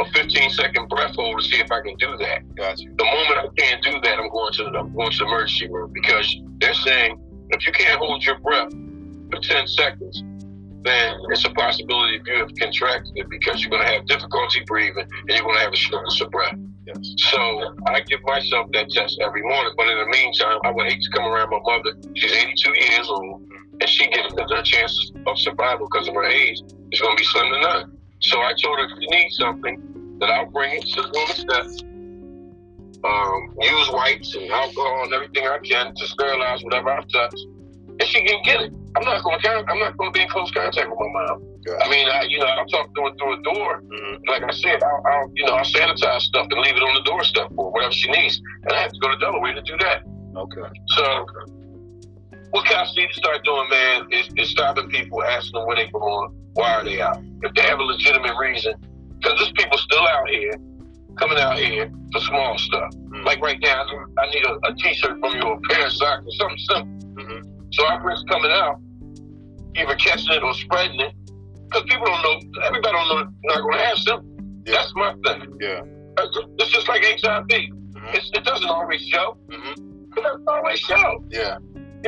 a 15 second breath hold to see if I can do that. got you. The moment I can't do that, I'm going to the I'm going to the emergency room because they're saying if you can't hold your breath for 10 seconds, then it's a possibility if you have contracted it because you're going to have difficulty breathing and you're going to have a shortness of breath. Yes. So I give myself that test every morning. But in the meantime, I would hate to come around my mother. She's 82 years old, and she gets her chance of survival because of her age is going to be slim to none. So I told her if you need something, that I'll bring it to the steps. Um, use wipes and alcohol and everything I can to sterilize whatever I've touched, and she can get it. I'm not going to. I'm not going to be in close contact with my mom. Got I mean, I, you know, I'll talk through through a door. Mhm. Like I said, I'll, I'll you know I'll sanitize stuff and leave it on the doorstep for whatever she needs, and I have to go to Delaware to do that. Okay. So, what cops need to start doing, man, is, is stopping people, asking them where they going, why are they out? If they have a legitimate reason, because there's people still out here, coming out here for small stuff. Mhm. Like right now, I need a, a T-shirt from you, a pair of socks, or something simple. Mhm. So our risk coming out, either catching it or spreading it, because people don't know, everybody don't know, not going to have symptoms. Yeah. That's my thing. Yeah. It's it's just like HIV. Mhm. It's, it doesn't always show. Mhm. It doesn't always show. Yeah.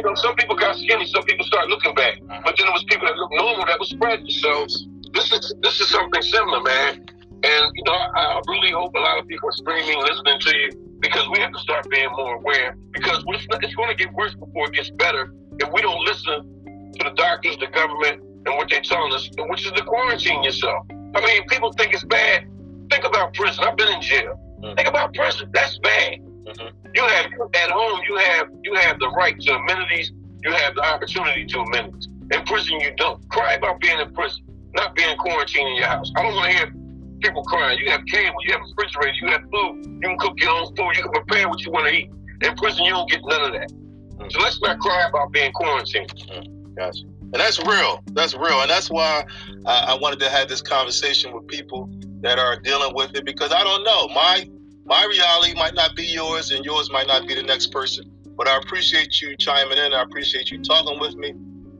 You know, some people got skinny, some people start looking bad. But then there was people that looked normal that was spreading. So this is this is something similar, man. And you know, I, I really hope a lot of people are streaming, listening to you, because we have to start being more aware. Because it's, it's going to get worse before it gets better if we don't listen to the doctors, the government, and what they're telling us, which is to quarantine yourself. I mean, people think it's bad. Think about prison. I've been in jail. Mhm. Think about prison. That's bad. Mhm. You have at home. You have you have the right to amenities. You have the opportunity to amenities. In prison, you don't. Cry about being in prison, not being quarantined in your house. I don't want to hear people crying. You have cable, you have refrigerator, you have food. You can cook your own food. You can prepare what you want to eat. In prison, you don't get none of that. Mm. So let's not cry about being quarantined. Mm. Gotcha. And that's real. That's real. And that's why I, I wanted to have this conversation with people that are dealing with it because I don't know. My my reality might not be yours and yours might not be the next person. But I appreciate you chiming in. I appreciate you talking with me.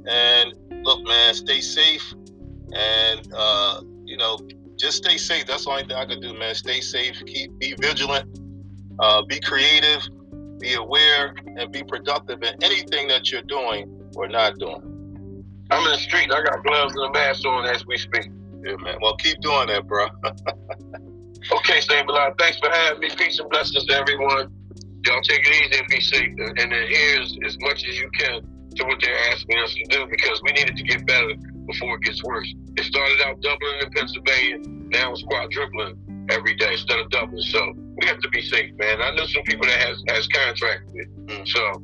And look, man, stay safe. And uh, you know, just stay safe. That's the only thing I can do, man. Stay safe, keep be vigilant, uh, be creative, be aware, and be productive in anything that you're doing or not doing. I'm in the street. I got gloves and a mask on as we speak. Yeah, man. Well, keep doing that, bro. (laughs) okay, St. Bilal. Thanks for having me. Peace and blessings to everyone. Y'all take it easy and be safe. And adhere as, as much as you can to what they're asking us to do because we need it to get better before it gets worse. It started out doubling in Pennsylvania. Now it's quadrupling every day instead of doubling. So we have to be safe, man. I know some people that has has contracted it. Mm. So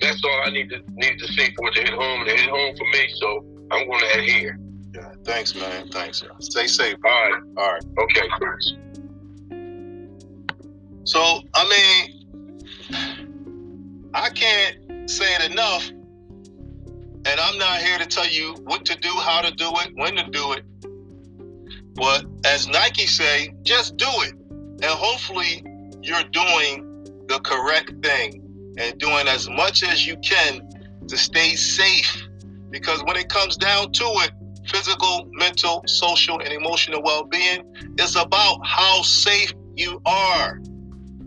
that's all I need to need to see for it to hit home, and it hit home for me. So I'm going to adhere. Yeah, thanks, man. Thanks. Stay safe. All right. All right. Okay. So I mean, I can't say it enough, and I'm not here to tell you what to do, how to do it, when to do it. But as Nike say, just do it, and hopefully you're doing the correct thing and doing as much as you can to stay safe. Because when it comes down to it, physical, mental, social, and emotional well being is about how safe you are.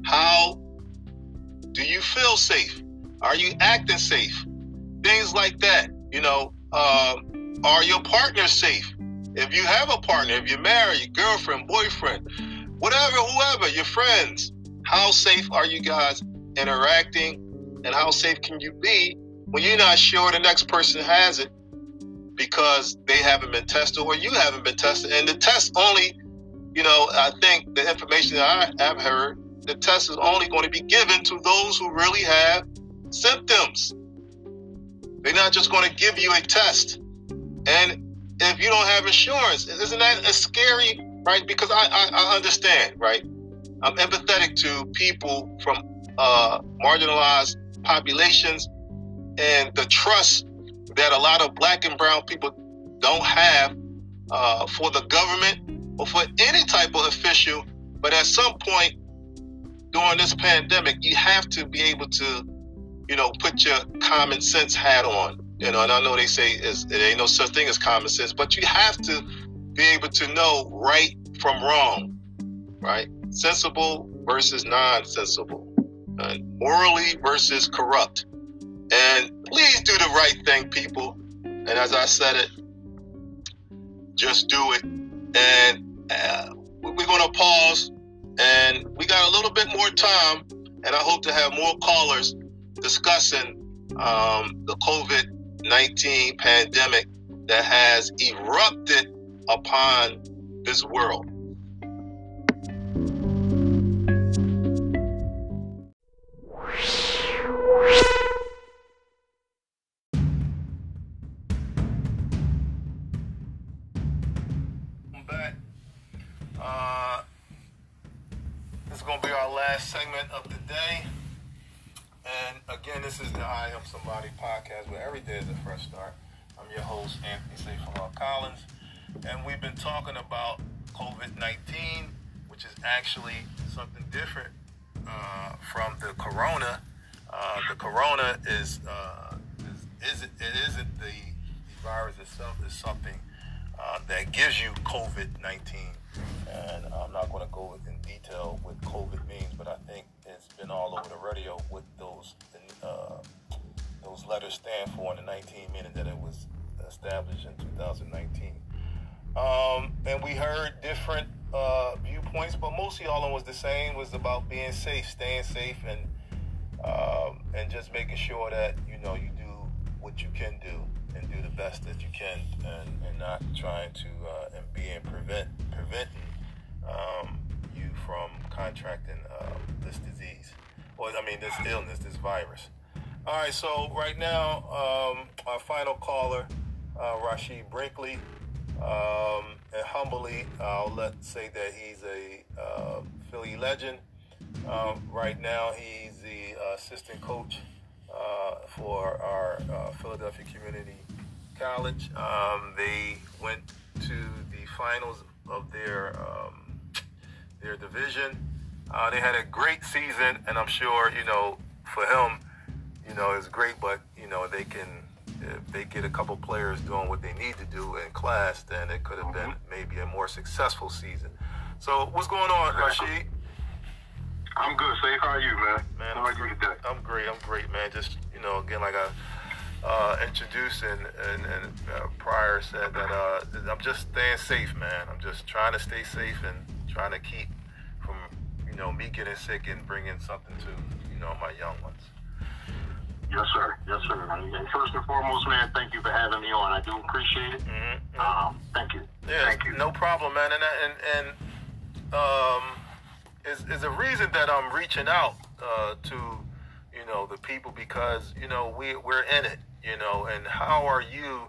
How do you feel safe? Are you acting safe? Things like that. You know, um, are your partners safe? If you have a partner, if you're married, your girlfriend, boyfriend, whatever, whoever, your friends, how safe are you guys interacting and how safe can you be when you're not sure the next person has it because they haven't been tested or you haven't been tested. And the test only you know i think the information that i have heard the test is only going to be given to those who really have symptoms. They're not just going to give you a test. And if you don't have insurance isn't that a scary right? Because i i, I understand right? I'm empathetic to people from uh, marginalized populations and the trust that a lot of black and brown people don't have uh, for the government or for any type of official. But at some point during this pandemic, you have to be able to, you know, put your common sense hat on. You know, and I know they say it ain't no such thing as common sense, but you have to be able to know right from wrong, right? Sensible versus non-sensible uh, morally versus corrupt. And please do the right thing, people. And as I said it, just do it. And uh, we're going to pause. And we got a little bit more time. And I hope to have more callers discussing um, the COVID 19 pandemic that has erupted upon this world. Segment of the day. And again, this is the I Am Somebody podcast where every day is a fresh start. I'm your host, Anthony Seyfullah Collins. And we've been talking about COVID 19, which is actually something different uh, from the corona. Uh, the corona is, uh, is, is it, it isn't the, the virus itself, it's something uh, that gives you COVID 19. And I'm not going to go in detail what COVID means, but I think it's been all over the radio what those uh, those letters stand for in the 19 meaning that it was established in 2019. Um, and we heard different uh, viewpoints, but mostly all of them was the same. Was about being safe, staying safe, and um, and just making sure that you know you do what you can do and do the best that you can, and, and not trying to uh, and being prevent preventing um, you from contracting uh, this disease, or I mean this illness, this virus. All right, so right now, um, our final caller, uh, Rashid Brinkley, um, and humbly, I'll let say that he's a uh, Philly legend. Um, right now, he's the assistant coach uh, for our uh, Philadelphia Community College. Um, they went to the finals of their um, their division. Uh, they had a great season, and I'm sure you know for him, you know, it's great. But you know, they can if they get a couple players doing what they need to do in class, then it could have been maybe a more successful season. So, what's going on, Rashid? I'm good, Safe. How are you, man? Man, How are you today? I'm great. I'm great, man. Just you know, again, like I uh, introduced and and, and uh, prior said that uh, I'm just staying safe, man. I'm just trying to stay safe and trying to keep from you know me getting sick and bringing something to you know my young ones. Yes, sir. Yes, sir. And first and foremost, man, thank you for having me on. I do appreciate it. Mm-hmm. Um, thank you. Yeah, Thank you. no problem, man. And and and um, is is a reason that I'm reaching out uh, to you know the people because you know we we're in it, you know. And how are you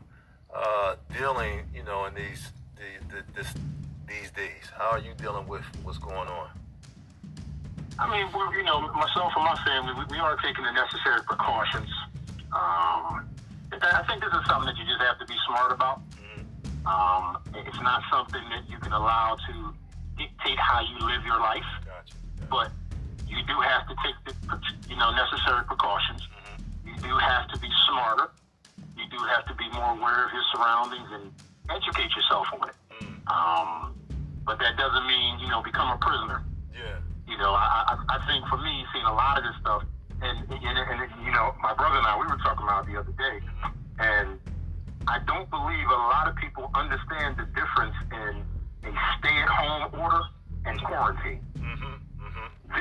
uh, dealing, you know, in these the, the, this these days? How are you dealing with what's going on? I mean, we're, you know, myself and my family, we, we are taking the necessary precautions. Um, I think this is something that you just have to be smart about. Um, it's not something that you can allow to dictate how you live your life. But you do have to take the, you know, necessary precautions. Mm-hmm. You do have to be smarter. You do have to be more aware of your surroundings and educate yourself on it. Mm. Um, but that doesn't mean, you know, become a prisoner. Yeah. You know, I, I, I think for me, seeing a lot of this stuff, and, and, and you know, my brother and I, we were talking about it the other day, mm-hmm. and I don't believe a lot of people understand the difference in a stay-at-home order and quarantine.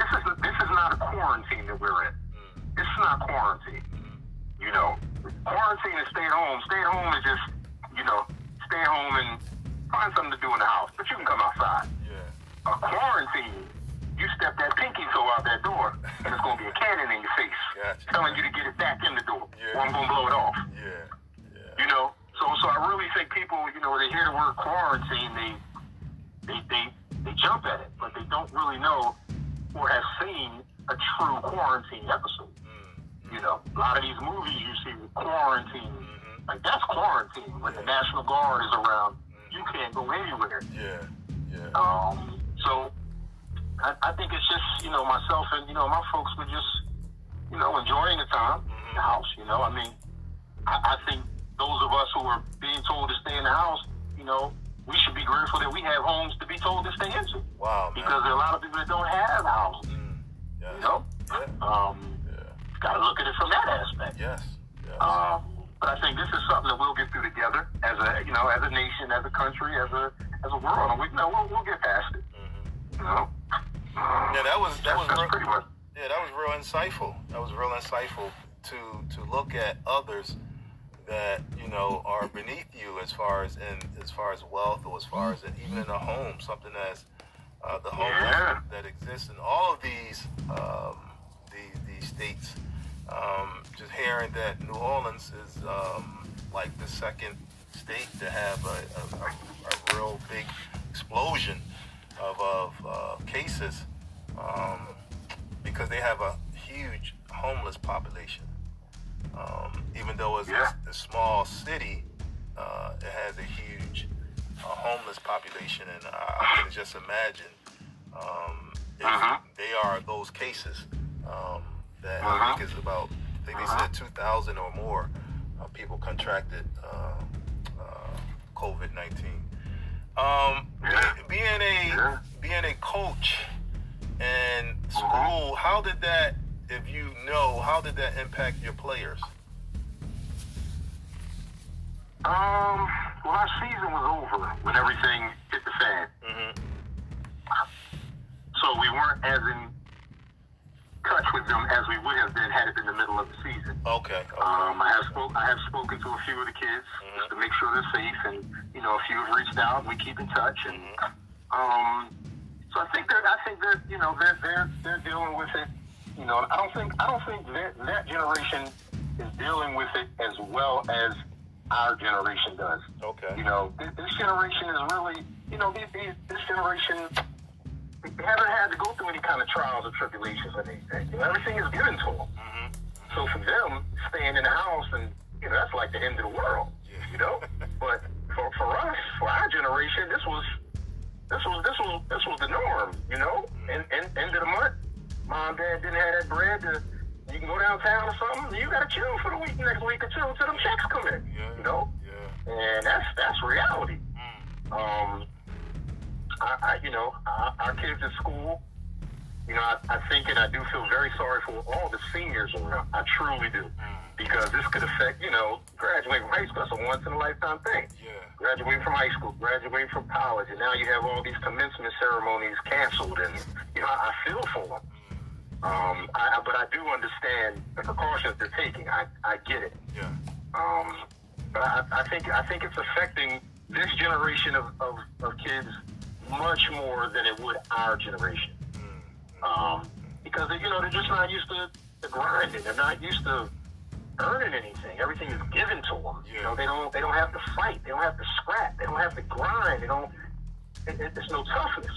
This is this is not a quarantine that we're in. Mm. This is not quarantine. Mm. You know, quarantine and stay at home. Stay at home is just, you know, stay at home and find something to do in the house, but you can come outside. Yeah. A quarantine, you step that pinky toe out that door, and it's gonna be a cannon in your face, Gotcha. telling you to get it back in the door, Yeah. or I'm gonna blow it off. Yeah. Yeah. You know, so so I really think people, you know, when they hear the word quarantine, they they they they jump at it, but they don't really know or have seen a true quarantine episode. Mm-hmm. You know, a lot of these movies you see with quarantine, like that's quarantine. When the National Guard is around, you can't go anywhere. Yeah. Yeah. Um, so I, I think it's just, you know, myself and, you know, my folks were just, you know, enjoying the time in the house, you know. I mean, I, I think those of us who are being told to stay in the house, you know, we should be grateful that we have homes to be told to stay into. Wow, man. Because there are a lot of people that don't have houses, Mm. Yes. you know. Yeah. Um, Yeah. got to look at it from that aspect. Yes. Yes. Um, but I think this is something that we'll get through together as a, you know, as a nation, as a country, as a, as a world, and we, you know, we'll, we'll get past it. Mhm. You know. Yeah, that was that That's, was that's real, pretty much. yeah, that was real insightful. That was real insightful to to look at others that you know are beneath you as far as in as far as wealth or as far as in, even in a home, something as uh, the home Yeah. that exists in all of these um, these, these states. Um, just hearing that New Orleans is um, like the second state to have a, a, a, a real big explosion of, of uh, cases um, because they have a huge homeless population. Um, even though it's Yeah. a, a small city, uh, it has a huge uh, homeless population, and I, I can just imagine um, if Uh-huh. they are those cases. Um, that I Uh-huh. think is about, I think they Uh-huh. said 2,000 or more uh, people contracted uh, uh, COVID 19. Um, Yeah. being a Yeah. being a coach in school, how did that, if you know, how did that impact your players? Um, well, our season was over when everything hit the fan. Mm-hmm. So we weren't as in touch with them as we would have been had it been the middle of the season. Okay. okay. Um, I have spoke, I have spoken to a few of the kids just to make sure they're safe, and you know, a few have reached out. and We keep in touch, and um, so I think that I think that you know they're they're they're dealing with it. You know, I don't think I don't think that that generation is dealing with it as well as our generation does. okay. You know, this, this generation is really you know, these, these, this generation they haven't had to go through any kind of trials or tribulations or anything. You know, everything is given to them. Mm-hmm. So for them, staying in the house and you know that's like the end of the world. You know, (laughs) but for for us, for our generation, this was this was this was this was the norm. You know, and and end of the month, mom dad didn't have that bread to. You can go downtown or something. You got to chill for the week, next week or two, until them checks come in. Yeah. You know, Yeah. and that's that's reality. Mm. Um, I, I you know, our, our kids at school, you know, I, I think and I do feel very sorry for all the seniors around. I truly do. Because this could affect, you know, graduating from high school. That's a once in a lifetime thing. Yeah. Graduating from high school, graduating from college, and now you have all these commencement ceremonies canceled, and you know, I, I feel for them. Um, I, but I do understand the precautions they're taking. I, I get it. Yeah. Um, but I, I think I think it's affecting this generation of, of, of kids much more than it would our generation. Um, because you know they're just not used to the grinding. They're not used to earning anything. Everything is given to them. You know they don't they don't have to fight. They don't have to scrap. They don't have to grind. They don't. It, it, there's no toughness.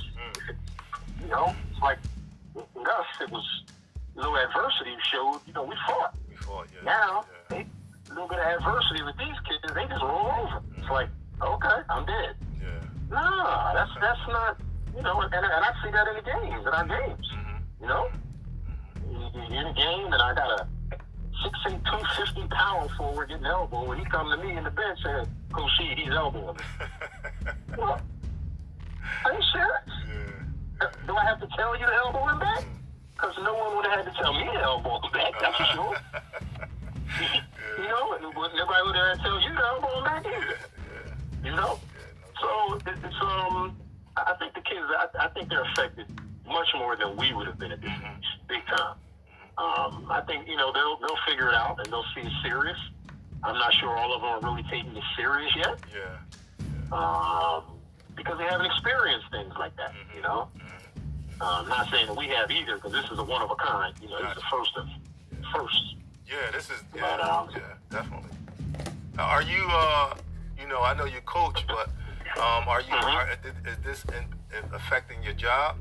You know, it's like with us, it was little adversity showed. You know, we fought. We fought. Yeah. Now, Yeah. they, a little bit of adversity with these kids, they just roll over. It's like, okay, I'm dead. Yeah. Nah, that's that's not, you know, and, and I see that in the games, in our games. mm-hmm. You know, you in a game, and I got a six eight two fifty power forward getting elbow, and he come to me in the bench and go see he's elbowing me. (laughs) What? Are you serious? yeah. Do I have to tell you to elbow him back? Because no one would have had to tell me to elbow him back. That's for sure. (laughs) You know, and nobody would have had to tell you to elbow him back either. Yeah. You know? So it's um I think the kids I, I think they're affected much more than we would have been at this age, big time. Um, I think, you know, they'll they'll figure it out and they'll see it serious. I'm not sure all of them are really taking it serious yet. Yeah. Um, because they haven't experienced things like that, you know. Um, not saying that we have either, because this is a one of a kind. You know, this is the first of first. Yeah, this is But, yeah, um, yeah, definitely. Now, are you uh, you know, I know you coach, but um, are you Mhm. are, is this in, in affecting your job?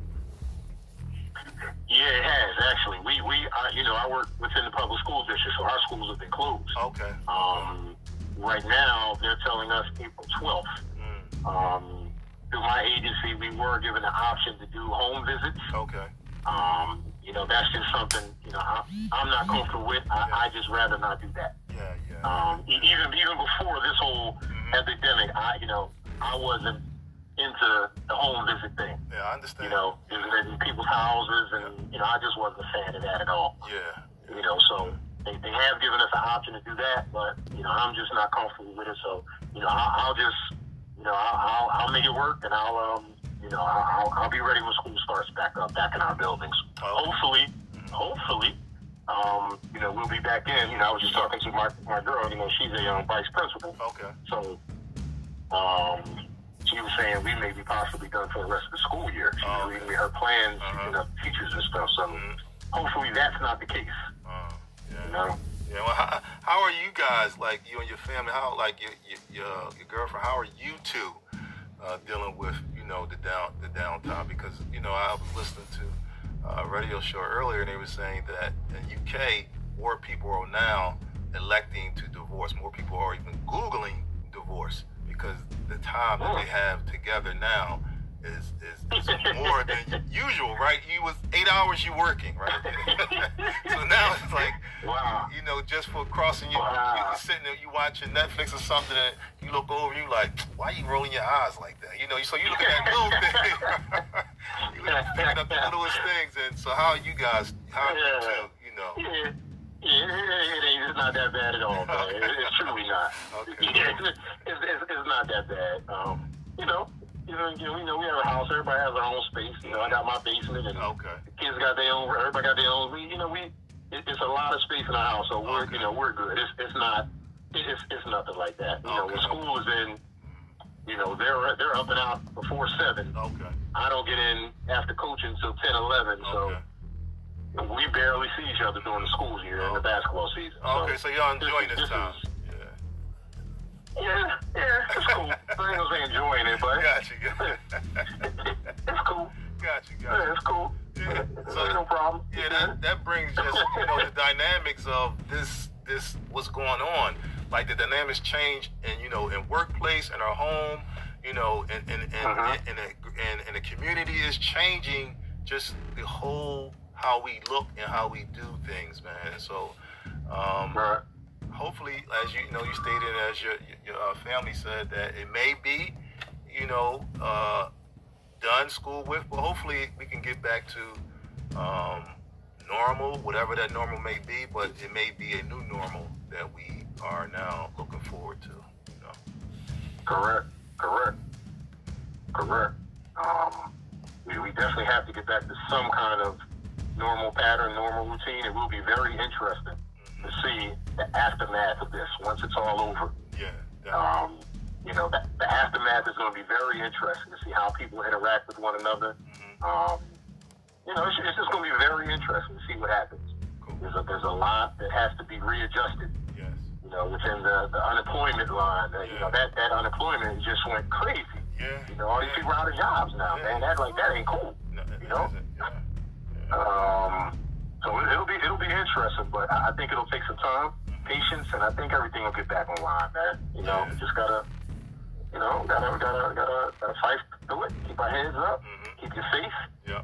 Yeah, it has actually. We we uh, you know I work within the public school district, so our schools have been closed. Okay. Um, right now, they're telling us April 12th. Mm, Um, through my agency, we were given the option to do home visits. okay. Um, you know, that's just something, you know, I, I'm not comfortable with. I, I just rather not do that. Yeah, yeah. Um, e- even even before this whole Mhm. epidemic, I, you know, I wasn't into the home visit thing. yeah, I understand. You know, visiting people's houses, and you know, I just wasn't a fan of that at all. Yeah. You know, so they, they have given us an option to do that, but you know, I'm just not comfortable with it. So, you know, I'll, I'll just, you know, I'll, I'll, I'll make it work, and I'll, um, you know, I'll, I'll- be ready when school starts back up, back in our buildings. Oh. Hopefully, hopefully, um, you know, we'll be back in. You know, I was just talking to my my girl. You know, she's a um, vice principal, Okay. so um, she was saying we may be possibly done for the rest of the school year. She's Oh, reading me her plans, Uh-huh. you know, teachers and stuff. So Mhm. hopefully that's not the case. Uh, yeah. You know. Yeah. Well, how, how are you guys, like you and your family? How, like your your your, your girlfriend? How are you two uh, dealing with you know the down the downtime? Because you know I was listening to a radio show earlier, and they were saying that in UK, more people are now electing to divorce. More people are even googling divorce because the time that they have together now is is, is more than usual, right? You was eight hours you working, right? (laughs) so now it's like Wow. you know, just for crossing you, Wow. you, you sitting there, you watching Netflix or something, and you look over, you like, why you rolling your eyes like that? You know, so you look at that little thing, (laughs) you look picking up the littlest things, and so how are you guys, how are you Yeah. two, you know? Yeah, yeah, it, ain't. It's not that bad at all, man. It, it's truly not. (laughs) Okay. Yeah, it's, it's, it's, it's not that bad. Um, you know, you know, you know, know, we have a house. Everybody has their own space. You know, I got my basement, and Okay. the kids got their own. Everybody got their own. We, you know, we. It, it's a lot of space in our house, so we're, Okay. you know, we're good. It's, it's not it's it's nothing like that. You know, when Okay. school is in, you know, they're they're up and out before seven. Okay. I don't get in after coaching until 10, 11, so. Okay. We barely see each other during the school year in the basketball season. Okay, so y'all enjoying this this is- time. Yeah. Yeah, yeah, it's cool. I ain't gonna say enjoying it, but Got you. it's cool. Got you. Got Yeah, you. it's cool. Yeah. So no problem. Yeah, that, that brings just you know the dynamics of this this what's going on. Like the dynamics change, and you know, in workplace, in our home, you know, and and and Uh-huh. and, and, and, and the community is changing. Just the whole how we look and how we do things, man. So, um, Right. Hopefully, as you, you know, you stated, as your your uh, family said, that it may be, you know, uh, done school with, but hopefully we can get back to um, normal, whatever that normal may be. But it may be a new normal that we are now looking forward to. You know? Correct. Correct. Correct. Um, we, we definitely have to get back to some kind of normal pattern, normal routine. It will be very interesting to see the aftermath of this once it's all over. Yeah. definitely. Um, you know, the, the aftermath is going to be very interesting to see how people interact with one another. Mhm. Um, you know, it's, it's just going to be very interesting to see what happens. Cool. There's a, there's a lot that has to be readjusted. Yes. You know, within the, the unemployment line, uh, you know, that, that unemployment just went crazy. Yeah. You know, all these people are out of jobs now, Yeah. man. That like that ain't cool. No, you know? isn't. Yeah. Yeah. Um, so it, it'll be it'll be interesting, but I, think it'll take some time, patience, and I think everything will get back online, man. You know, Yeah. we just gotta, you know, gotta gotta gotta, gotta fight through it, keep our heads up, Mhm. keep you safe, Yeah.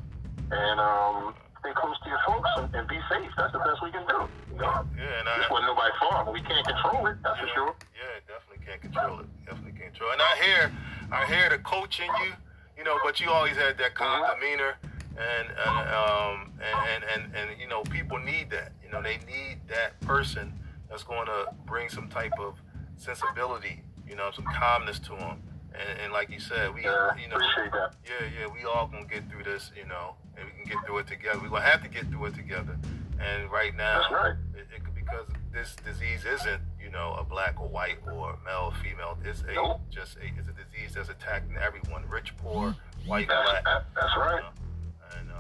and um, stay close to your folks and, and be safe. That's the best we can do. You know, Yeah. And I, this wasn't nobody's fault, we can't control it. That's for sure. Yeah, definitely can't control it. Definitely can't control. it. And I hear, I hear the coach in you, you know, but you always had that calm Mhm. demeanor, and and um and, and and and you know people need that. You know, they need that person that's going to bring some type of sensibility, you know, some calmness to them. And, and like you said, we, Yeah, you know, appreciate that. yeah, yeah, we all gonna get through this, you know, and we can get through it together. We're gonna have to get through it together. And right now, right. it, it, because this disease isn't, you know, a black or white or male or female. It's a Nope. just a it's a disease that's attacking everyone, rich, poor, white, That's, black. that, that's you right. know.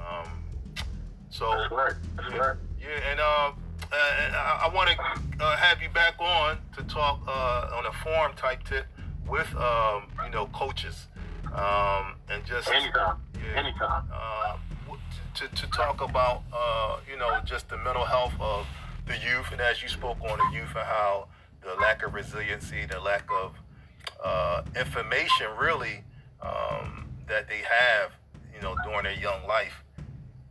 Um, so That's right. That's right. yeah, and uh, uh, I, I want to uh, have you back on to talk uh, on a forum type tip with um, you know coaches um, and just Anytime. Yeah. Anytime. uh, to, to talk about uh, you know just the mental health of the youth and as you spoke on the youth and how the lack of resiliency, the lack of uh, information really um, that they have you know during their young life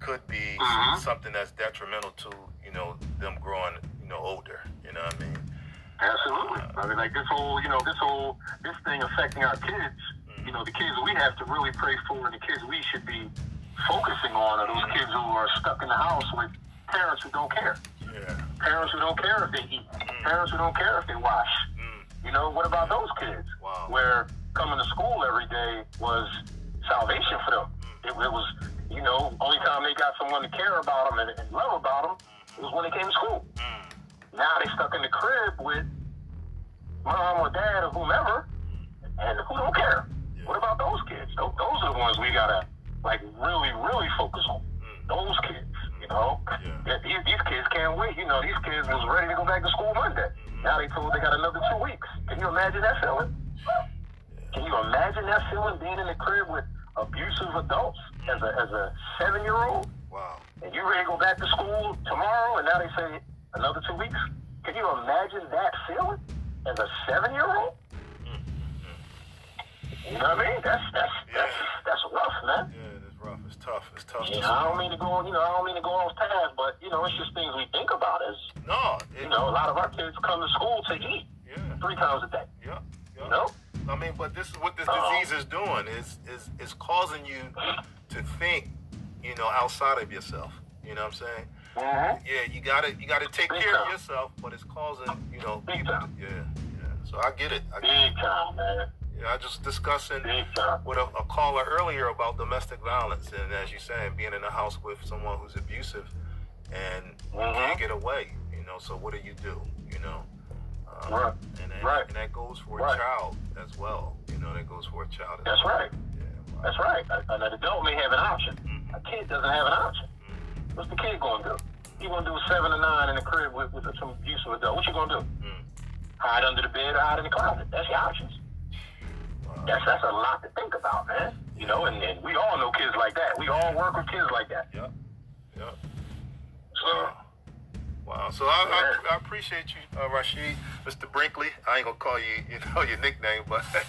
could be Mhm. something that's detrimental to you know them growing you know older. You know what I mean? Absolutely. I mean, like this whole, you know, this whole, this thing affecting our kids. You know, the kids we have to really pray for, and the kids we should be focusing on are those kids who are stuck in the house with parents who don't care. Yeah. Parents who don't care if they eat. Parents who don't care if they wash. Mm. You know, what about those kids? Wow. Where coming to school every day was salvation for them. It, it was, you know, only time they got someone to care about them and, and love about them was when they came to school. Now they stuck in the crib with mom or dad or whomever, and who don't care. What about those kids? Those, those are the ones we gotta like really, really focus on. Mm. Those kids, you know. Yeah. These, these kids can't wait. You know, these kids was ready to go back to school Monday. Now they told they got another two weeks. Can you imagine that feeling? Can you imagine that feeling being in the crib with abusive adults as a as a seven year old? Wow. and you ready to go back to school tomorrow, and now they say another two weeks. Can you imagine that feeling as a seven-year-old? You know what I mean? That's that's that's that's rough, man. Yeah, it's rough. It's tough. It's tough. Yeah, to I don't mean to go, you know, I don't mean to go off task, but you know, it's just things we think about. Is No. It, you know, a lot of our kids come to school to eat Yeah. three times a day. Yeah. yeah. You know? I mean, but this is what this disease is doing. Is is is causing you to think, you know, outside of yourself. You know what I'm saying? Mm-hmm. Yeah, you gotta you gotta take Big care of yourself, but it's causing, you know, Big people. To, time. yeah, yeah. So I get it. I, get Big time, man. it. Yeah, I just discussing with a, a caller earlier about domestic violence, and as you saying, being in a house with someone who's abusive, and you Mhm. can't get away. You know, so what do you do? You know. Um, Right. And, and, Right. and that goes for Right. a child as well. You know, that goes for a child. As That's well. right. Yeah, wow. That's right. An adult may have an option. Mhm. A kid doesn't have an option. What's the kid gonna do? He gonna do seven or nine in the crib with, with some abusive adult. What you gonna do? Mm. hide under the bed or hide in the closet. That's your options. That's that's a lot to think about, man. You know, and, and we all know kids like that. We all work with kids like that. Yep. Yep. So Wow. So I, I, I appreciate you, uh, Rashid, Mr. Brinkley. I ain't gonna call you, (laughs) you know, your nickname, but (laughs) but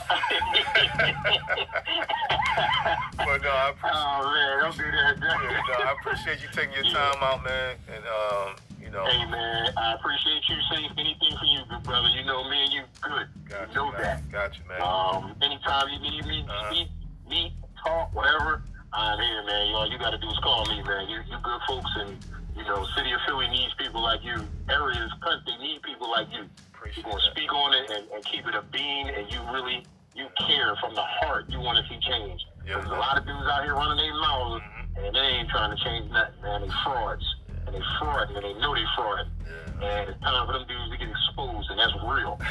no, I (laughs) appreciate. Oh man, don't do that. Yeah, no, I appreciate you taking your time out, man, and um, you know. Hey man, I appreciate you saying anything for you, good brother. You know me and you good. Got you you, know man. that. Got you, man. Um, anytime you need me, Uh-huh. speak, meet, talk, whatever, I'm here, man. You all you got to do is call me, man. You, you good folks, and you know, city of Philly needs people like you. Areas, country need people like you. Appreciate You're gonna that. speak on it and, and keep it a bean, and you really you care from the heart. You want to see change. Yeah, There's a lot of dudes out here running their mouths, Mhm. and they ain't trying to change nothing, man. They frauds, and they fraud, and they know they fraud. Yeah. And it's time for them dudes to get exposed, and that's real. (laughs)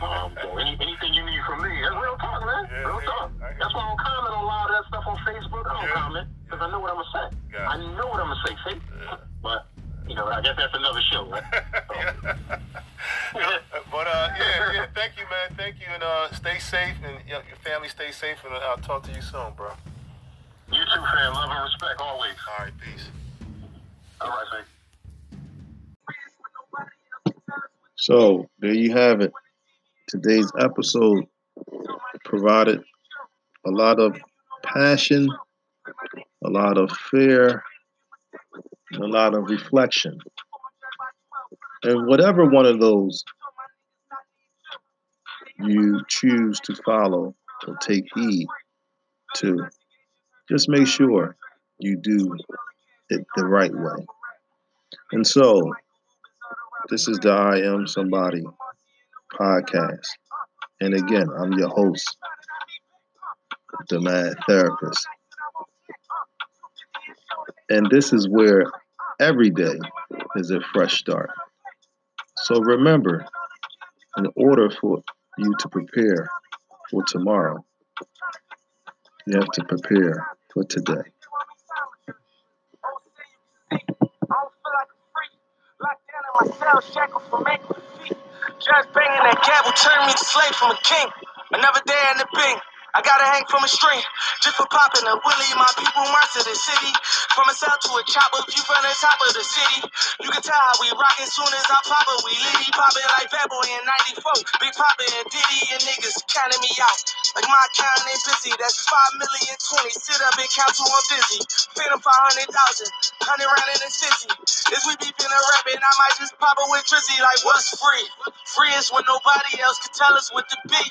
Um, so any, anything you need from me, that's real talk, man. Yeah, real talk. That's why I don't comment on a lot of that stuff on Facebook. I don't Yeah. comment because I know what I'm gonna say. I know what I'm gonna say, see? But you know, I guess that's another show, right? (laughs) But uh, yeah, yeah. Thank you, man. Thank you, and uh, stay safe, and you know, your family stay safe, and I'll talk to you soon, bro. You too, fam. Love and respect always. All right, peace. So there you have it. Today's episode provided a lot of passion, a lot of fear, a lot of reflection. And whatever one of those you choose to follow or take heed to, just make sure you do it the right way. And so, this is the I Am Somebody podcast. And again, I'm your host, the Mad Therapist. And this is where every day is a fresh start. So remember, in order for you to prepare for tomorrow, you have to prepare for today. Just banging that gavel turned me to slave from a king. Another day in the bing. I gotta hang from a string. Just for popping a willie, my people march to the city. From a cell to a chopper, view from the top of the city. You can tell how we rock as soon as I pop it. We litty poppin' like Bad Boy in 94. Big Poppin' and Diddy and niggas counting me out. Like my account ain't busy. That's 5 million 20. Sit up and count to I'm busy. Phantom 500,000. 100 round in the city. Is we beefing a rapping, I might just pop it with Drizzy like what's free? Free is when nobody else can tell us what to be.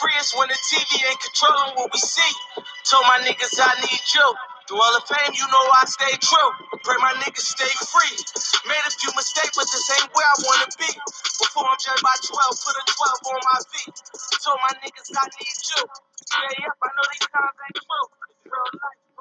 Free is when the TV ain't controlling what we see. Told my niggas I need you. Through all the fame, you know I stay true. Pray my niggas stay free. Made a few mistakes, but this ain't where I wanna be. Before I'm judged by 12, put a 12 on my feet. Told my niggas I need you. Stay up, I know these times ain't true. Real life.